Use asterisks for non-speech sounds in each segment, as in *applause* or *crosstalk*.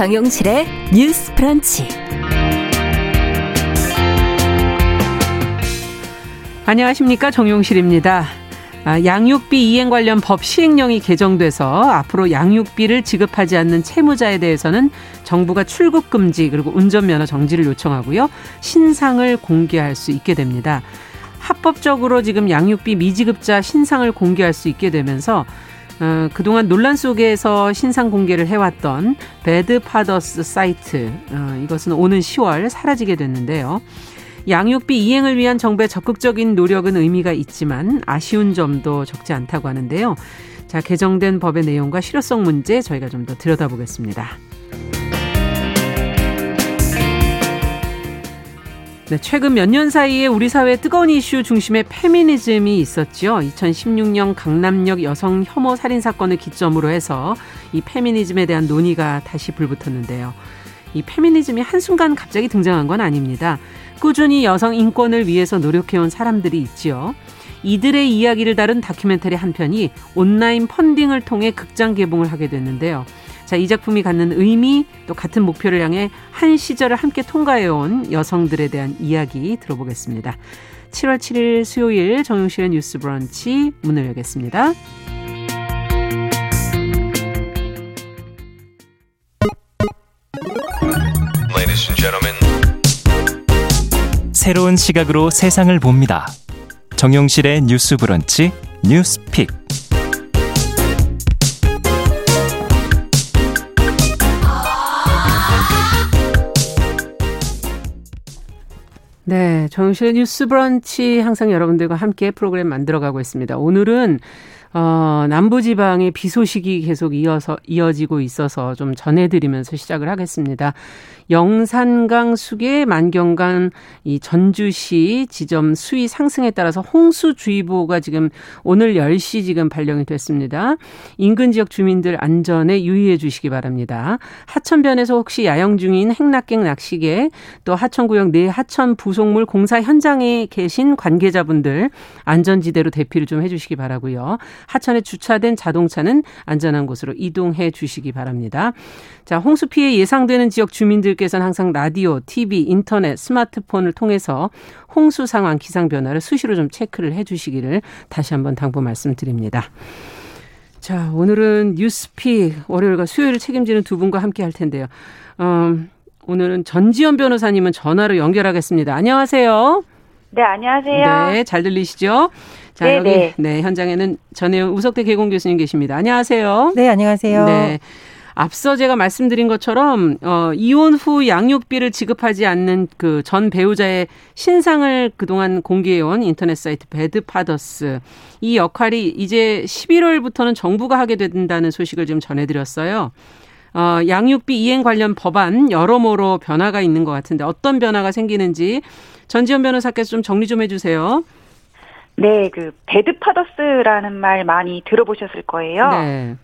정용실의 뉴스 프런치. 안녕하십니까. 정용실입니다. 아, 양육비 이행 관련 법 시행령이 개정돼서 앞으로 양육비를 지급하지 않는 채무자에 대해서는 정부가 출국 금지 그리고 운전면허 정지를 요청하고요. 신상을 공개할 수 있게 됩니다. 합법적으로 지금 양육비 미지급자 신상을 공개할 수 있게 되면서 어, 그동안 논란 속에서 신상 공개를 해왔던 Bad Fathers 사이트 어, 이것은 오는 10월 사라지게 됐는데요. 양육비 이행을 위한 정부의 적극적인 노력은 의미가 있지만 아쉬운 점도 적지 않다고 하는데요. 자, 개정된 법의 내용과 실효성 문제 저희가 좀 더 들여다보겠습니다. 네, 최근 몇 년 사이에 우리 사회 뜨거운 이슈 중심에 페미니즘이 있었죠. 2016년 강남역 여성 혐오 살인 사건을 기점으로 해서 이 페미니즘에 대한 논의가 다시 불붙었는데요. 이 페미니즘이 한순간 갑자기 등장한 건 아닙니다. 꾸준히 여성 인권을 위해서 노력해온 사람들이 있지요. 이들의 이야기를 다룬 다큐멘터리 한 편이 온라인 펀딩을 통해 극장 개봉을 하게 됐는데요. 자, 이 작품이 갖는 의미 또 같은 목표를 향해 한 시절을 함께 통과해온 여성들에 대한 이야기 들어보겠습니다. 7월 7일 수요일 정용실의 뉴스 브런치 문을 열겠습니다. 새로운 시각으로 세상을 봅니다. 정용실의 뉴스 브런치 뉴스 픽. 네, 정용실의 뉴스 브런치 항상 여러분들과 함께 프로그램 만들어가고 있습니다. 오늘은 어, 남부지방의 비 소식이 계속 이어서 이어지고 있어서 좀 전해드리면서 시작을 하겠습니다. 영산강 수계 만경강 이 전주시 지점 수위 상승에 따라서 홍수주의보가 지금 오늘 10시 지금 발령이 됐습니다. 인근 지역 주민들 안전에 유의해 주시기 바랍니다. 하천변에서 혹시 야영 중인 행락객 낚시계 또 하천구역 내 하천 부속물 공사 현장에 계신 관계자분들 안전지대로 대피를 좀 해주시기 바라고요. 하천에 주차된 자동차는 안전한 곳으로 이동해 주시기 바랍니다. 자, 홍수 피해 예상되는 지역 주민들께서는 항상 라디오, TV, 인터넷, 스마트폰을 통해서 홍수 상황, 기상 변화를 수시로 좀 체크를 해 주시기를 다시 한번 당부 말씀드립니다. 자, 오늘은 뉴스픽 월요일과 수요일을 책임지는 두 분과 함께 할 텐데요. 음, 오늘은 전지현 변호사님은 전화로 연결하겠습니다. 안녕하세요. 네, 안녕하세요. 네, 잘 들리시죠? 자, 네네. 여기 네. 네, 현장에는 전혜영 우석대 개공 교수님 계십니다. 안녕하세요. 네, 안녕하세요. 네. 앞서 제가 말씀드린 것처럼 어 이혼 후 양육비를 지급하지 않는 그 전 배우자의 신상을 그동안 공개해 온 인터넷 사이트 Bad Fathers 이 역할이 이제 11월부터는 정부가 하게 된다는 소식을 좀 전해 드렸어요. 어 양육비 이행 관련 법안 여러모로 변화가 있는 것 같은데 어떤 변화가 생기는지 전지현 변호사께서 좀 정리 좀 해주세요. 네, 그 Bad Fathers라는 말 많이 들어보셨을 거예요. 네.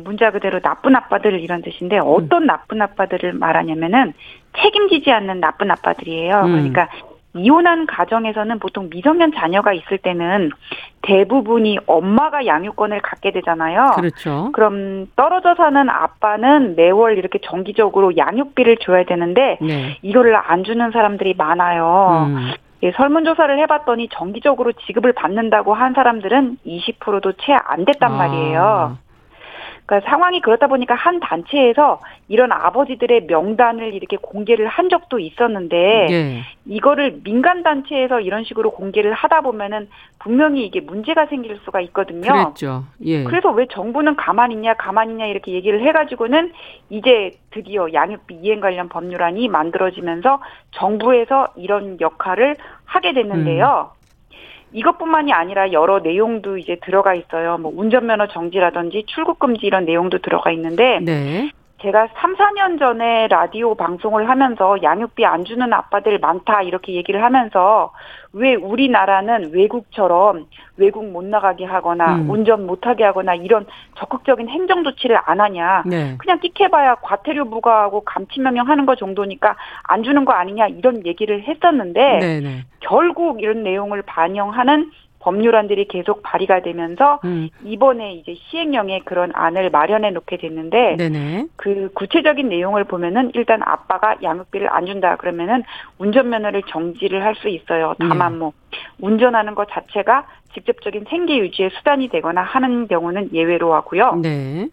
문자 그대로 나쁜 아빠들 이런 뜻인데 어떤 음. 나쁜 아빠들을 말하냐면은 책임지지 않는 나쁜 아빠들이에요. 음. 그러니까 이혼한 가정에서는 보통 미성년 자녀가 있을 때는 대부분이 엄마가 양육권을 갖게 되잖아요. 그렇죠. 그럼 떨어져 사는 아빠는 매월 이렇게 정기적으로 양육비를 줘야 되는데 네. 이거를 안 주는 사람들이 많아요. 음. 예, 설문조사를 해봤더니 정기적으로 지급을 받는다고 한 사람들은 20%도 채 안 됐단 아. 말이에요. 그러니까 상황이 그렇다 보니까 한 단체에서 이런 아버지들의 명단을 이렇게 공개를 한 적도 있었는데 네. 이거를 민간 단체에서 이런 식으로 공개를 하다 보면은 분명히 이게 문제가 생길 수가 있거든요. 그랬죠. 예. 그래서 왜 정부는 가만히 있냐 가만히 있냐 이렇게 얘기를 해가지고는 이제 드디어 양육비 이행 관련 법률안이 만들어지면서 정부에서 이런 역할을 하게 됐는데요. 음. 이것뿐만이 아니라 여러 내용도 이제 들어가 있어요. 뭐 운전면허 정지라든지 출국 금지 이런 내용도 들어가 있는데 네. 제가 3, 4년 전에 라디오 방송을 하면서 양육비 안 주는 아빠들 많다 이렇게 얘기를 하면서 왜 우리나라는 외국처럼 외국 못 나가게 하거나 음. 운전 못하게 하거나 이런 적극적인 행정 조치를 안 하냐. 네. 그냥 끽해봐야 과태료 부과하고 감치 명령 하는 거 정도니까 안 주는 거 아니냐 이런 얘기를 했었는데 네네. 네. 결국 이런 내용을 반영하는 법률안들이 계속 발의가 되면서 음. 이번에 이제 시행령에 그런 안을 마련해 놓게 됐는데 네네. 그 구체적인 내용을 보면은 일단 아빠가 양육비를 안 준다 그러면은 운전면허를 정지를 할 수 있어요. 다만 네. 뭐 운전하는 것 자체가 직접적인 생계 유지의 수단이 되거나 하는 경우는 예외로 하고요. 네.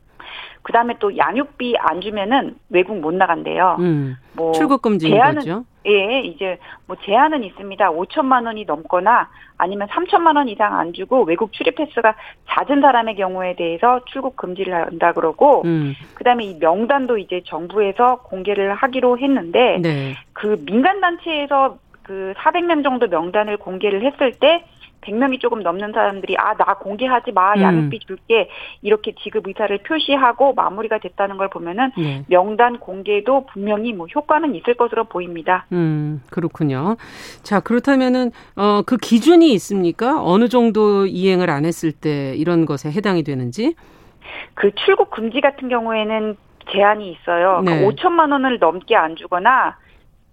그 다음에 또 양육비 안 주면은 외국 못 나간대요. 음. 뭐 출국 금지인 제한은-. 예, 이제 뭐 제한은 있습니다. 5천만 원이 넘거나 아니면 3천만 원 이상 안 주고 외국 출입 횟수가 잦은 사람의 경우에 대해서 출국 금지를 한다 그러고 음. 그다음에 이 명단도 이제 정부에서 공개를 하기로 했는데 네. 그 민간 단체에서 그 400명 정도 명단을 공개를 했을 때 100명이 조금 넘는 사람들이 아 나 공개하지 마 음. 양육비 줄게 이렇게 지급 의사를 표시하고 마무리가 됐다는 걸 보면은 네. 명단 공개도 분명히 뭐 효과는 있을 것으로 보입니다. 음, 그렇군요. 자, 그렇다면은, 어, 그 기준이 있습니까? 어느 정도 이행을 안 했을 때 이런 것에 해당이 되는지? 그 출국 금지 같은 경우에는 제한이 있어요. 네. 그러니까 5천만 원을 넘게 안 주거나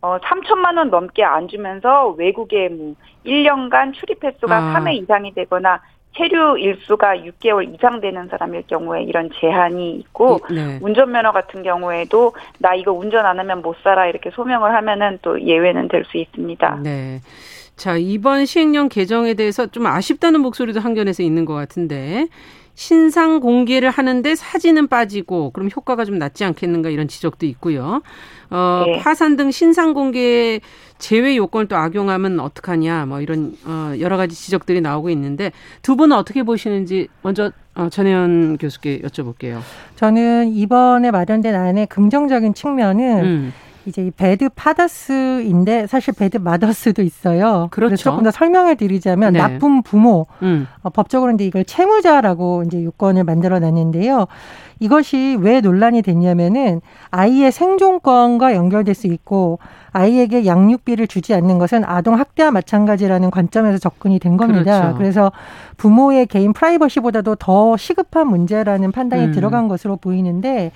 어 3천만 원 넘게 안 주면서 외국에 뭐 1년간 출입 횟수가 아. 3회 이상이 되거나 체류 일수가 6개월 이상 되는 사람일 경우에 이런 제한이 있고 이- 네. 운전면허 같은 경우에도 나 이거 운전 안 하면 못 살아 이렇게 소명을 하면은 또 예외는 될 수 있습니다. 네. 자, 이번 시행령 개정에 대해서 좀 아쉽다는 목소리도 한견에서 있는 것 같은데, 신상 공개를 하는데 사진은 빠지고, 그럼 효과가 좀 낮지 않겠는가 이런 지적도 있고요. 어, 네. 파산 등 신상 공개 제외 요건을 또 악용하면 어떡하냐, 뭐 이런, 어, 여러 가지 지적들이 나오고 있는데, 두 분은 어떻게 보시는지 먼저, 어, 전혜연 교수께 여쭤볼게요. 저는 이번에 마련된 안의 긍정적인 측면은 음, 이제 이 Bad Fathers인데 사실 Bad Mothers도 있어요. 그렇죠. 조금 더 설명을 드리자면 네. 나쁜 부모 음, 어, 법적으로 이제 이걸 채무자라고 이제 유권을 만들어 놨는데요. 이것이 왜 논란이 됐냐면은 아이의 생존권과 연결될 수 있고 아이에게 양육비를 주지 않는 것은 아동 학대와 마찬가지라는 관점에서 접근이 된 겁니다. 그렇죠. 그래서 부모의 개인 프라이버시보다도 더 시급한 문제라는 판단이 음. 들어간 것으로 보이는데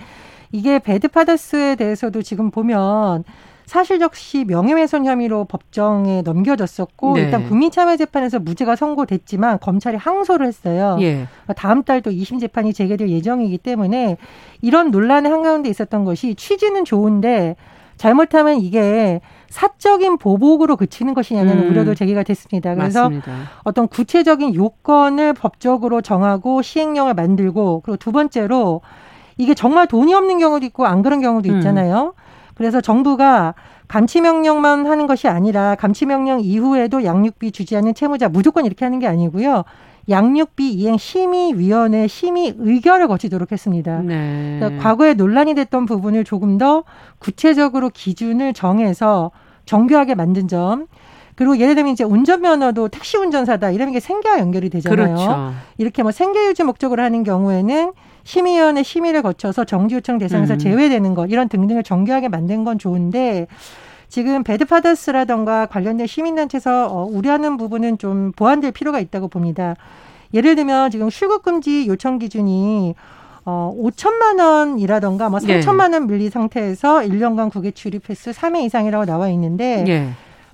이게 배드파더스에 대해서도 지금 보면 사실적 시 명예훼손 혐의로 법정에 넘겨졌었고 네. 일단 국민참여재판에서 무죄가 선고됐지만 검찰이 항소를 했어요. 예. 다음 달 또 2심 재판이 재개될 예정이기 때문에 이런 논란의 한가운데 있었던 것이 취지는 좋은데 잘못하면 이게 사적인 보복으로 그치는 것이냐는 음. 우려도 제기가 됐습니다. 그래서 맞습니다. 어떤 구체적인 요건을 법적으로 정하고 시행령을 만들고 그리고 두 번째로 이게 정말 돈이 없는 경우도 있고 안 그런 경우도 음. 있잖아요. 그래서 정부가 감치 명령만 하는 것이 아니라 감치 명령 이후에도 양육비 주지 않는 채무자 무조건 이렇게 하는 게 아니고요. 양육비 이행 심의위원회 심의 의결을 거치도록 했습니다. 네. 그러니까 과거에 논란이 됐던 부분을 조금 더 구체적으로 기준을 정해서 정교하게 만든 점. 그리고 예를 들면 이제 운전면허도 택시 운전사다 이러면 이게 생계와 연결이 되잖아요. 그렇죠. 이렇게 뭐 생계 유지 목적으로 하는 경우에는 심의위원회 심의를 거쳐서 정지 요청 대상에서 음. 제외되는 것 이런 등등을 정교하게 만든 건 좋은데 지금 배드파더스라던가 관련된 시민단체에서 어, 우려하는 부분은 좀 보완될 필요가 있다고 봅니다. 예를 들면 지금 출국 금지 요청 기준이 어, 5천만 원이라던가 뭐 예. 3천만 원 밀리 상태에서 1년간 국외 출입 횟수 3회 이상이라고 나와 있는데 예.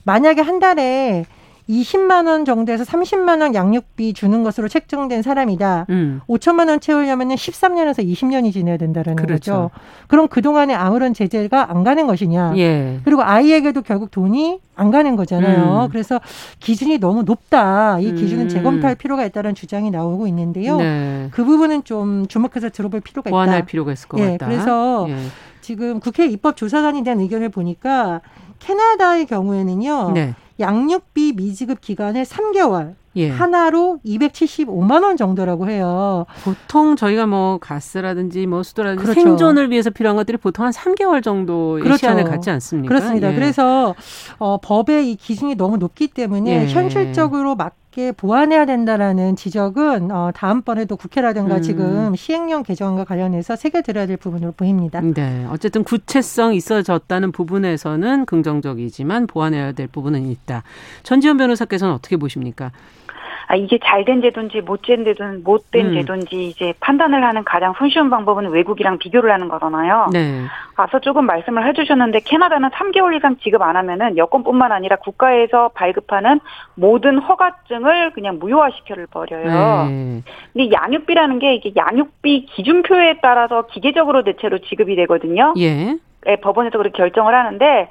만약에 한 달에 20만 원 정도에서 30만 원 양육비 주는 것으로 책정된 사람이다. 음. 5천만 원 채우려면은 13년에서 20년이 지내야 된다라는 그렇죠. 거죠. 그럼 그 동안에 아무런 제재가 안 가는 것이냐. 예. 그리고 아이에게도 결국 돈이 안 가는 거잖아요. 음. 그래서 기준이 너무 높다. 이 기준은 음. 재검토할 필요가 있다는 주장이 나오고 있는데요. 네. 그 부분은 좀 주목해서 들어볼 필요가 보완할 있다. 필요가 있을 것 예, 같다. 그래서 예. 지금 국회 입법조사관에 대한 의견을 보니까 캐나다의 경우에는요. 네. 양육비 미지급 기간을 3개월 예. 하나로 275만 원 정도라고 해요. 보통 저희가 뭐 가스라든지 뭐 수도라든지 그렇죠. 생존을 위해서 필요한 것들이 보통 한 3개월 정도의 그렇죠. 시간을 갖지 않습니까? 그렇습니다. 예. 그래서 어, 법의 이 기준이 너무 높기 때문에 예. 현실적으로 맞 게 보완해야 된다라는 지적은 어, 다음번에도 국회라든가 음. 지금 시행령 개정과 관련해서 새겨들어야 될 부분으로 보입니다. 네. 어쨌든 구체성 있어졌다는 부분에서는 긍정적이지만 보완해야 될 부분은 있다. 전지현 변호사께서는 어떻게 보십니까? 아, 이게 잘된 제도인지 못된 제도는 못된 음. 제도인지 이제 판단을 하는 가장 손쉬운 방법은 외국이랑 비교를 하는 거잖아요. 네. 앞서 조금 말씀을 해주셨는데 캐나다는 3개월 이상 지급 안 하면은 여권뿐만 아니라 국가에서 발급하는 모든 허가증 기능을 그냥 무효화시켜 버려요. 네. 근데 양육비라는 게 이게 양육비 기준표에 따라서 기계적으로 대체로 지급이 되거든요. 예. 네, 법원에서 그렇게 결정을 하는데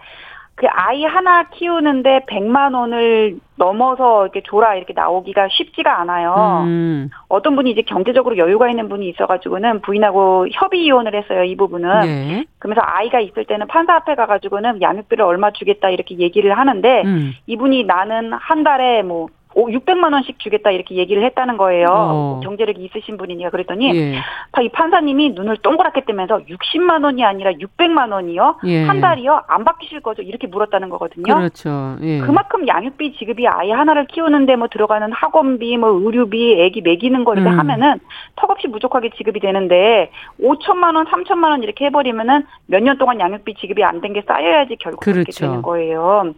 그 아이 하나 키우는데 100만 원을 넘어서 이렇게 줘라 이렇게 나오기가 쉽지가 않아요. 음. 어떤 분이 이제 경제적으로 여유가 있는 분이 있어가지고는 부인하고 협의 이혼을 했어요. 이 부분은. 네. 그러면서 아이가 있을 때는 판사 앞에 가가지고는 양육비를 얼마 주겠다 이렇게 얘기를 하는데 음. 이분이 나는 한 달에 뭐 600만 원씩 주겠다 이렇게 얘기를 했다는 거예요. 어. 경제력이 있으신 분이니까 그랬더니 예. 이 판사님이 눈을 동그랗게 뜨면서 60만 원이 아니라 600만 원이요. 예. 한 달이요? 안 바뀌실 거죠? 이렇게 물었다는 거거든요. 그렇죠. 예. 그만큼 양육비 지급이 아이 하나를 키우는데 뭐 들어가는 학원비, 뭐 의료비, 애기 먹이는 거 이렇게 음. 하면은 턱없이 부족하게 지급이 되는데 5천만 원, 3천만 원 이렇게 해버리면은 몇 년 동안 양육비 지급이 안 된 게 쌓여야지 결국 그렇죠. 그렇게 되는 거예요.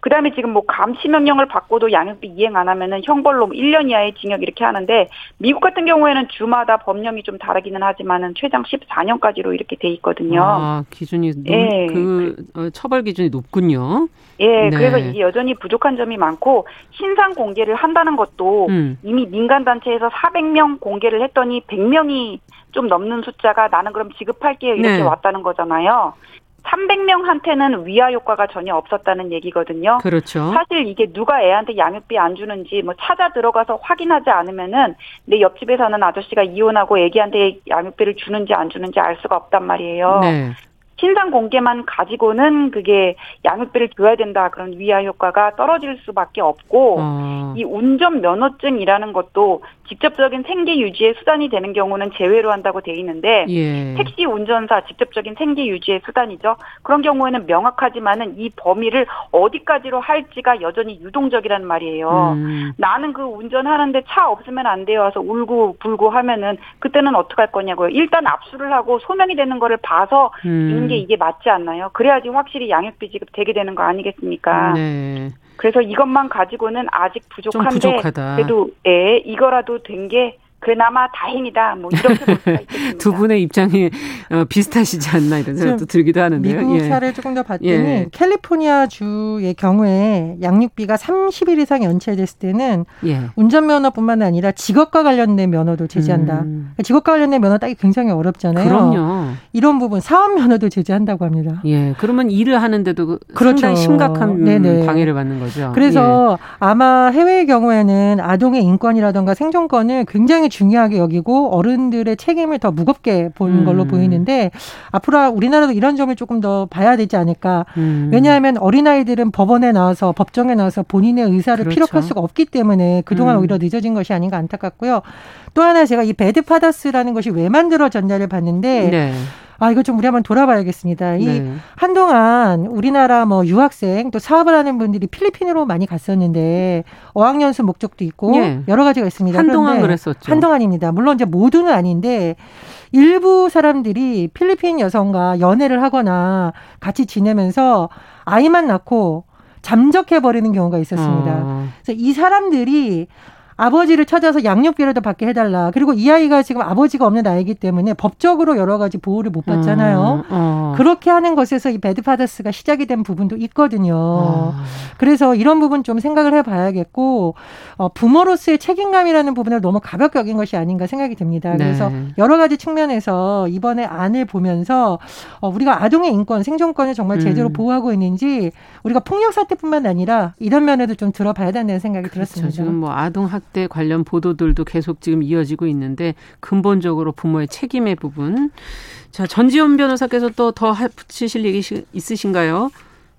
그다음에 지금 뭐 감시 명령을 받고도 양육비 이행 안 하면은 형벌로 1년 뭐 이하의 징역 이렇게 하는데 미국 같은 경우에는 주마다 법령이 좀 다르기는 하지만은 최장 14년까지로 이렇게 돼 있거든요. 아, 기준이 예. 그 어, 처벌 기준이 높군요. 예, 네. 그래서 이게 여전히 부족한 점이 많고 신상 공개를 한다는 것도 음. 이미 민간 단체에서 400명 공개를 했더니 100명이 좀 넘는 숫자가 나는 그럼 지급할게요 이렇게 네. 왔다는 거잖아요. 300명한테는 위화 효과가 전혀 없었다는 얘기거든요. 그렇죠. 사실 이게 누가 애한테 양육비 안 주는지 뭐 찾아 들어가서 확인하지 않으면은 내 옆집에 사는 아저씨가 이혼하고 애기한테 양육비를 주는지 안 주는지 알 수가 없단 말이에요. 네. 신상 공개만 가지고는 그게 양육비를 줘야 된다 그런 위화 효과가 떨어질 수밖에 없고 어. 이 운전 면허증이라는 것도 직접적인 생계 유지의 수단이 되는 경우는 제외로 한다고 돼 있는데 예. 택시 운전사 직접적인 생계 유지의 수단이죠. 그런 경우에는 명확하지만은 이 범위를 어디까지로 할지가 여전히 유동적이란 말이에요. 음. 나는 그 운전하는데 차 없으면 안 돼요. 와서 울고 불고 하면은 그때는 어떻게 할 거냐고요. 일단 압수를 하고 소명이 되는 거를 봐서 음. 있는 게 이게 맞지 않나요? 그래야지 확실히 양육비 지급 되게 되는 거 아니겠습니까? 네. 그래서 이것만 가지고는 아직 부족한데 그래도 예, 이거라도 된 게 그나마 다행이다. 뭐 이렇게 볼 수가 *laughs* 있겠습니다. 두 분의 입장이 어, 비슷하시지 않나 이런 생각도 들기도 하는데요. 미국 예. 사례를 조금 더 봤더니 예. 캘리포니아 주의 경우에 양육비가 30일 이상 연체됐을 때는 예. 운전면허뿐만 아니라 직업과 관련된 면허도 제지한다. 음. 그러니까 직업과 관련된 면허 따기 굉장히 어렵잖아요. 그럼요. 이런 부분 사업 면허도 제지한다고 합니다. 예, 그러면 일을 하는데도 그 그렇죠. 상당히 심각한 네네. 방해를 받는 거죠. 그래서 예. 아마 해외의 경우에는 아동의 인권이라든가 생존권을 굉장히 중요하게 여기고 어른들의 책임을 더 무겁게 보는 음. 걸로 보이는데 앞으로 우리나라도 이런 점을 조금 더 봐야 되지 않을까. 음. 왜냐하면 어린아이들은 법원에 나와서 법정에 나와서 본인의 의사를 그렇죠. 피력할 수가 없기 때문에 그동안 음. 오히려 늦어진 것이 아닌가 안타깝고요. 또 하나 제가 이 배드 파더스라는 것이 왜 만들어졌냐를 봤는데 네. 아, 이거 좀 우리 한번 돌아봐야겠습니다. 이 네. 한동안 우리나라 뭐 유학생 또 사업을 하는 분들이 필리핀으로 많이 갔었는데 어학연수 목적도 있고 네. 여러 가지가 있습니다. 한동안 그랬었죠. 한동안입니다. 물론 이제 모두는 아닌데 일부 사람들이 필리핀 여성과 연애를 하거나 같이 지내면서 아이만 낳고 잠적해 버리는 경우가 있었습니다. 어. 그래서 이 사람들이 아버지를 찾아서 양육비를 더 받게 해달라. 그리고 이 아이가 지금 아버지가 없는 아이기 때문에 법적으로 여러 가지 보호를 못 받잖아요. 음, 어. 그렇게 하는 것에서 이 배드파더스가 시작이 된 부분도 있거든요. 어. 그래서 이런 부분 좀 생각을 해봐야겠고 어, 부모로서의 책임감이라는 부분을 너무 가볍게 여긴 것이 아닌가 생각이 듭니다. 네. 그래서 여러 가지 측면에서 이번에 안을 보면서 어, 우리가 아동의 인권, 생존권을 정말 제대로 음. 보호하고 있는지 우리가 폭력 사태뿐만 아니라 이런 면에도 좀 들어봐야 된다는 생각이 그렇죠. 들었습니다. 지금 뭐 아동 학 학대 관련 보도들도 계속 지금 이어지고 있는데 근본적으로 부모의 책임의 부분. 자, 전지현 변호사께서 또 더 붙이실 얘기 있으신가요?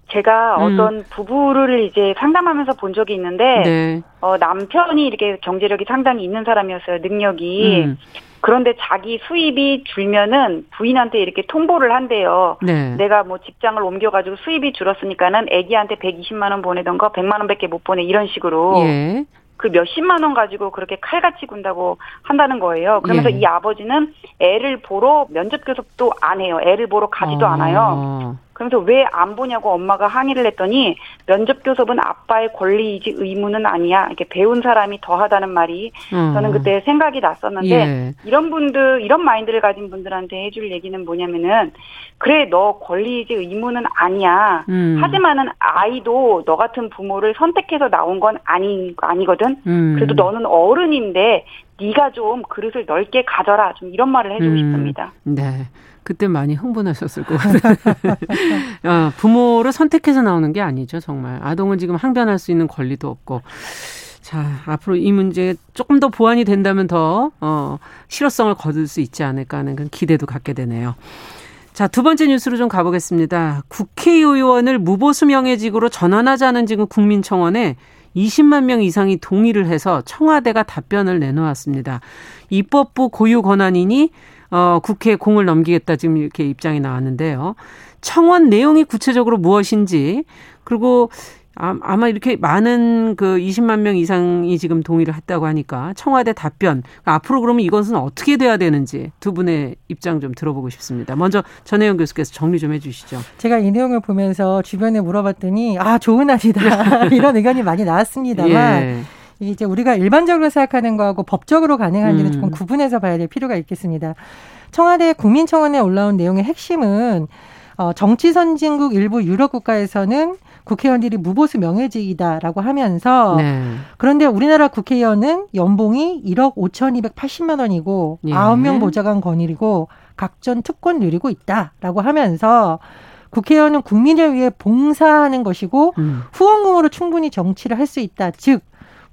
제가 음. 어떤 부부를 이제 상담하면서 본 적이 있는데 네. 어, 남편이 이렇게 경제력이 상당히 있는 사람이었어요. 능력이. 음. 그런데 자기 수입이 줄면은 부인한테 이렇게 통보를 한대요. 네. 내가 뭐 직장을 옮겨가지고 수입이 줄었으니까는 애기한테 120만 원 보내던 거 100만 원밖에 못 보내 이런 식으로. 예. 그 몇십만 원 가지고 그렇게 칼같이 군다고 한다는 거예요. 그러면서 예. 이 아버지는 애를 보러 면접 교섭도 안 해요. 애를 보러 가지도 어. 않아요. 그러면서 왜 안 보냐고 엄마가 항의를 했더니 면접 교섭은 아빠의 권리이지 의무는 아니야. 이렇게 배운 사람이 더하다는 말이 어. 저는 그때 생각이 났었는데 예. 이런 분들 이런 마인드를 가진 분들한테 해줄 얘기는 뭐냐면은 그래 너 권리이지 의무는 아니야. 음. 하지만은 아이도 너 같은 부모를 선택해서 나온 건 아니 아니거든. 음. 그래도 너는 어른인데 네가 좀 그릇을 넓게 가져라. 좀 이런 말을 해주고 음. 싶습니다. 네. 그때 많이 흥분하셨을 것 같아요. *laughs* 어, 부모를 선택해서 나오는 게 아니죠, 정말. 아동은 지금 항변할 수 있는 권리도 없고. 자, 앞으로 이 문제 조금 더 보완이 된다면 더, 어, 실효성을 거둘 수 있지 않을까 하는 그런 기대도 갖게 되네요. 자, 두 번째 뉴스로 좀 가보겠습니다. 국회의원을 무보수 명예직으로 전환하자는 지금 국민청원에 20만 명 이상이 동의를 해서 청와대가 답변을 내놓았습니다. 입법부 고유 권한이니 어, 국회에 공을 넘기겠다 지금 이렇게 입장이 나왔는데요. 청원 내용이 구체적으로 무엇인지 그리고 아, 아마 이렇게 많은 그 20만 명 이상이 지금 동의를 했다고 하니까 청와대 답변 앞으로 그러면 이것은 어떻게 돼야 되는지 두 분의 입장 좀 들어보고 싶습니다. 먼저 전혜영 교수께서 정리 좀 해주시죠. 제가 이 내용을 보면서 주변에 물어봤더니 아 좋은 아니다 *laughs* 이런 의견이 많이 나왔습니다만 예. 이제 우리가 일반적으로 생각하는 거하고 법적으로 가능한지는 음. 조금 구분해서 봐야 될 필요가 있겠습니다. 청와대 국민청원에 올라온 내용의 핵심은 어, 정치 선진국 일부 유럽 국가에서는 국회의원들이 무보수 명예직이다라고 하면서 네. 그런데 우리나라 국회의원은 연봉이 1억 5,280만 원이고 예. 아홉 명 보좌관 권위이고 각전 특권 누리고 있다라고 하면서 국회의원은 국민을 위해 봉사하는 것이고 음. 후원금으로 충분히 정치를 할 수 있다. 즉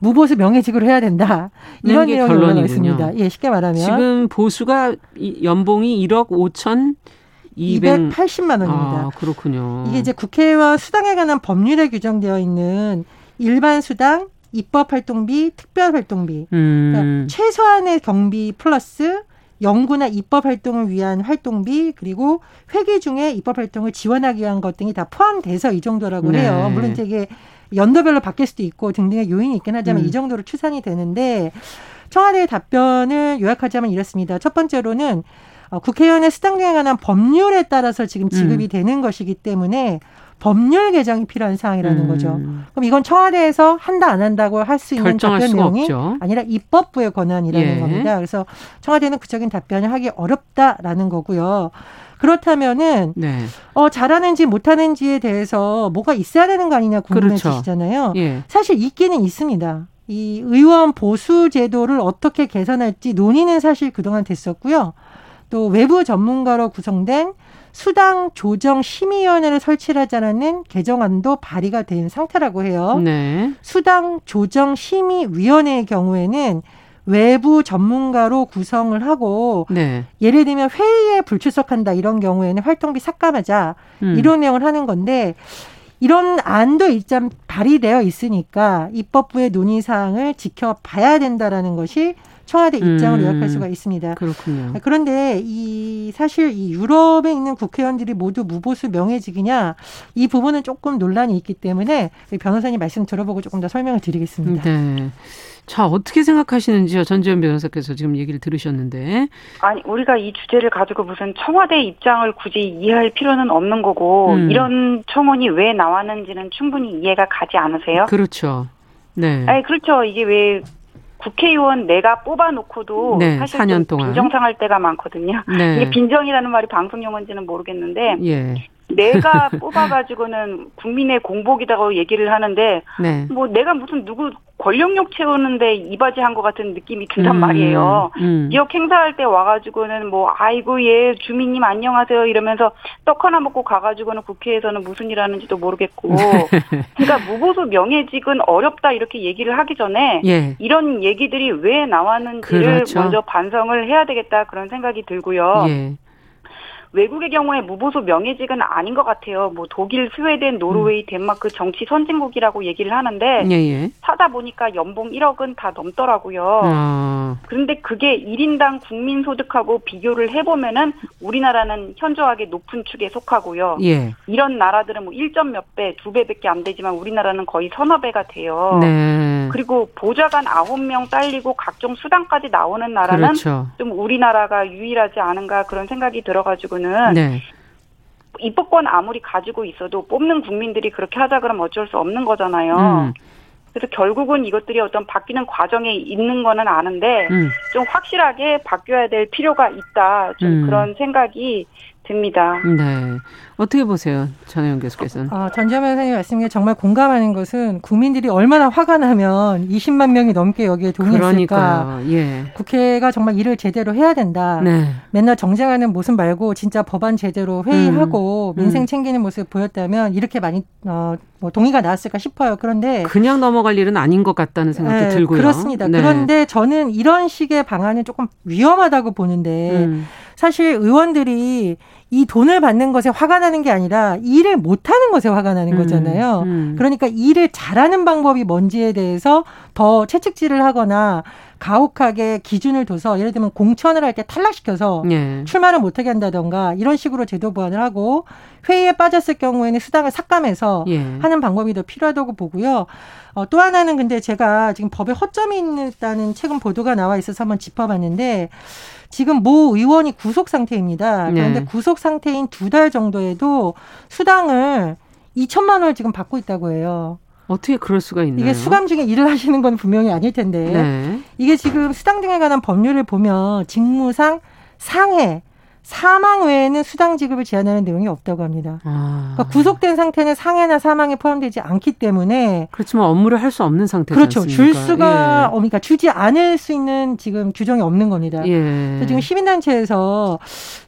무보수 명예직으로 해야 된다. 이런 게 내용이. 있습니다. 예, 쉽게 말하면 지금 보수가 이 연봉이 1억 5천 200 280만 원입니다. 아, 그렇군요. 이게 이제 국회의원 수당에 관한 법률에 규정되어 있는 일반 수당, 입법 활동비, 특별 활동비, 그러니까 음. 최소한의 경비 플러스 연구나 입법 활동을 위한 활동비 그리고 회계 중에 입법 활동을 지원하기 위한 것 등이 다 포함돼서 이 정도라고 네. 해요. 물론 이게 연도별로 바뀔 수도 있고 등등의 요인이 있긴 하지만 음. 이 정도로 추산이 되는데 청와대의 답변을 요약하자면 이렇습니다. 첫 번째로는 어, 국회의원의 수당 등에 관한 법률에 따라서 지금 지급이 음. 되는 것이기 때문에 법률 개정이 필요한 사항이라는 음. 거죠. 그럼 이건 청와대에서 한다 안 한다고 할 수 있는 답변 내용이 없죠. 아니라 입법부의 권한이라는 예. 겁니다. 그래서 청와대는 구체적인 답변을 하기 어렵다라는 거고요. 그렇다면은 네. 어 잘하는지 못하는지에 대해서 뭐가 있어야 되는 거 아니냐 그렇죠. 궁금해지시잖아요. 예. 사실 있기는 있습니다. 이 의원 보수 제도를 어떻게 개선할지 논의는 사실 그동안 됐었고요. 또 외부 전문가로 구성된 수당 조정 심의위원회를 설치하자는 개정안도 발의가 된 상태라고 해요. 네. 수당 조정 심의위원회의 경우에는 외부 전문가로 구성을 하고 네. 예를 들면 회의에 불출석한다 이런 경우에는 활동비 삭감하자 음. 이런 내용을 하는 건데 이런 안도 일단 발의되어 있으니까 입법부의 논의 사항을 지켜봐야 된다라는 것이 청와대 입장을 음. 요약할 수가 있습니다. 그렇군요. 그런데 이 사실 이 유럽에 있는 국회의원들이 모두 무보수 명예직이냐 이 부분은 조금 논란이 있기 때문에 변호사님 말씀 들어보고 조금 더 설명을 드리겠습니다. 네. 자, 어떻게 생각하시는지요? 전지현 변호사께서 지금 얘기를 들으셨는데. 아니 우리가 이 주제를 가지고 무슨 청와대 입장을 굳이 이해할 필요는 없는 거고 음. 이런 청원이 왜 나왔는지는 충분히 이해가 가지 않으세요? 그렇죠. 네. 아니 그렇죠. 이게 왜 국회의원 내가 뽑아놓고도 네, 사실 4년 좀 동안. 빈정상할 때가 많거든요. 네. 이게 빈정이라는 말이 방송 용어인지는 모르겠는데 예. 내가 *laughs* 뽑아가지고는 국민의 공복이라고 얘기를 하는데 네. 뭐 내가 무슨 누구 권력욕 채우는데 이바지 한 것 같은 느낌이 든단 음, 말이에요. 음. 지역 행사할 때 와가지고는 뭐 아이고 예 주민님 안녕하세요 이러면서 떡 하나 먹고 가가지고는 국회에서는 무슨 일 하는지도 모르겠고 *laughs* 그러니까 무보수 명예직은 어렵다 이렇게 얘기를 하기 전에 예. 이런 얘기들이 왜 나왔는지를 그렇죠. 먼저 반성을 해야 되겠다 그런 생각이 들고요. 예. 외국의 경우에 무보수 명예직은 아닌 것 같아요. 뭐 독일, 스웨덴, 노르웨이, 덴마크 정치 선진국이라고 얘기를 하는데 예, 예. 찾아보니까 연봉 1억은 다 넘더라고요. 아, 그런데 그게 1인당 국민 소득하고 비교를 해보면은 우리나라는 현저하게 높은 축에 속하고요. 예. 이런 나라들은 뭐 1점 몇 배, 두 배밖에 안 되지만 우리나라는 거의 서너 배가 돼요. 네. 그리고 보좌관 9명 딸리고 각종 수당까지 나오는 나라는 그렇죠. 좀 우리나라가 유일하지 않은가 그런 생각이 들어가지고 는 네. 입법권 아무리 가지고 있어도 뽑는 국민들이 그렇게 하자 그러면 어쩔 수 없는 거잖아요. 음. 그래서 결국은 이것들이 어떤 바뀌는 과정에 있는 거는 아는데 음. 좀 확실하게 바뀌어야 될 필요가 있다. 좀 음. 그런 생각이 듭니다. 네. 어떻게 보세요, 전혜영 교수께서는? 어, 전지현 변호사님 말씀에 정말 공감하는 것은 국민들이 얼마나 화가 나면 20만 명이 넘게 여기에 동의했을까. 그러니까요. 예. 국회가 정말 일을 제대로 해야 된다. 네. 맨날 정쟁하는 모습 말고 진짜 법안 제대로 회의하고 음. 민생 음. 챙기는 모습 보였다면 이렇게 많이 어, 뭐 동의가 나왔을까 싶어요. 그런데 그냥 넘어갈 일은 아닌 것 같다는 생각도 네, 들고요. 그렇습니다. 네. 그런데 저는 이런 식의 방안은 조금 위험하다고 보는데 음. 사실 의원들이 이 돈을 받는 것에 화가 나는 게 아니라 일을 못하는 것에 화가 나는 음, 거잖아요. 음. 그러니까 일을 잘하는 방법이 뭔지에 대해서 더 채찍질을 하거나 가혹하게 기준을 둬서 예를 들면 공천을 할 때 탈락시켜서 예. 출마를 못하게 한다던가 이런 식으로 제도 보완을 하고 회의에 빠졌을 경우에는 수당을 삭감해서 예. 하는 방법이 더 필요하다고 보고요. 어, 또 하나는 근데 제가 지금 법에 허점이 있다는 최근 보도가 나와 있어서 한번 짚어봤는데 지금 모 의원이 구속 상태입니다. 그런데 네. 구속 상태인 두 달 정도에도 수당을 2천만 원을 지금 받고 있다고 해요. 어떻게 그럴 수가 있나요? 이게 수감 중에 일을 하시는 건 분명히 아닐 텐데 네. 이게 지금 수당 등에 관한 법률을 보면 직무상 상해 사망 외에는 수당 지급을 제한하는 내용이 없다고 합니다. 아. 그러니까 구속된 상태는 상해나 사망에 포함되지 않기 때문에 그렇지만 업무를 할 수 없는 상태죠. 그렇죠. 줄 수가 어, 그러니까 주지 않을 수 있는 지금 규정이 없는 겁니다. 예. 그래서 지금 시민단체에서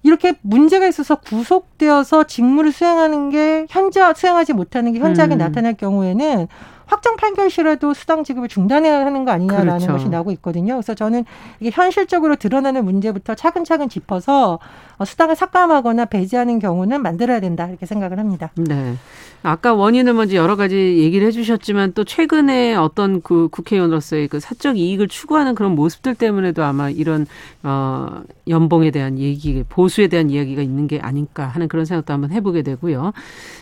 이렇게 문제가 있어서 구속되어서 직무를 수행하는 게 현재 수행하지 못하는 게 현저하게 음. 나타날 경우에는 확정 판결시라도 수당 지급을 중단해야 하는 거 아니냐라는 그렇죠. 것이 나오고 있거든요. 그래서 저는 이게 현실적으로 드러나는 문제부터 차근차근 짚어서 어, 수당을 삭감하거나 배제하는 경우는 만들어야 된다 이렇게 생각을 합니다. 네. 아까 원인을 먼저 여러 가지 얘기를 해주셨지만 또 최근에 어떤 그 국회의원으로서의 그 사적 이익을 추구하는 그런 모습들 때문에도 아마 이런 어 연봉에 대한 얘기, 보수에 대한 이야기가 있는 게 아닐까 하는 그런 생각도 한번 해보게 되고요.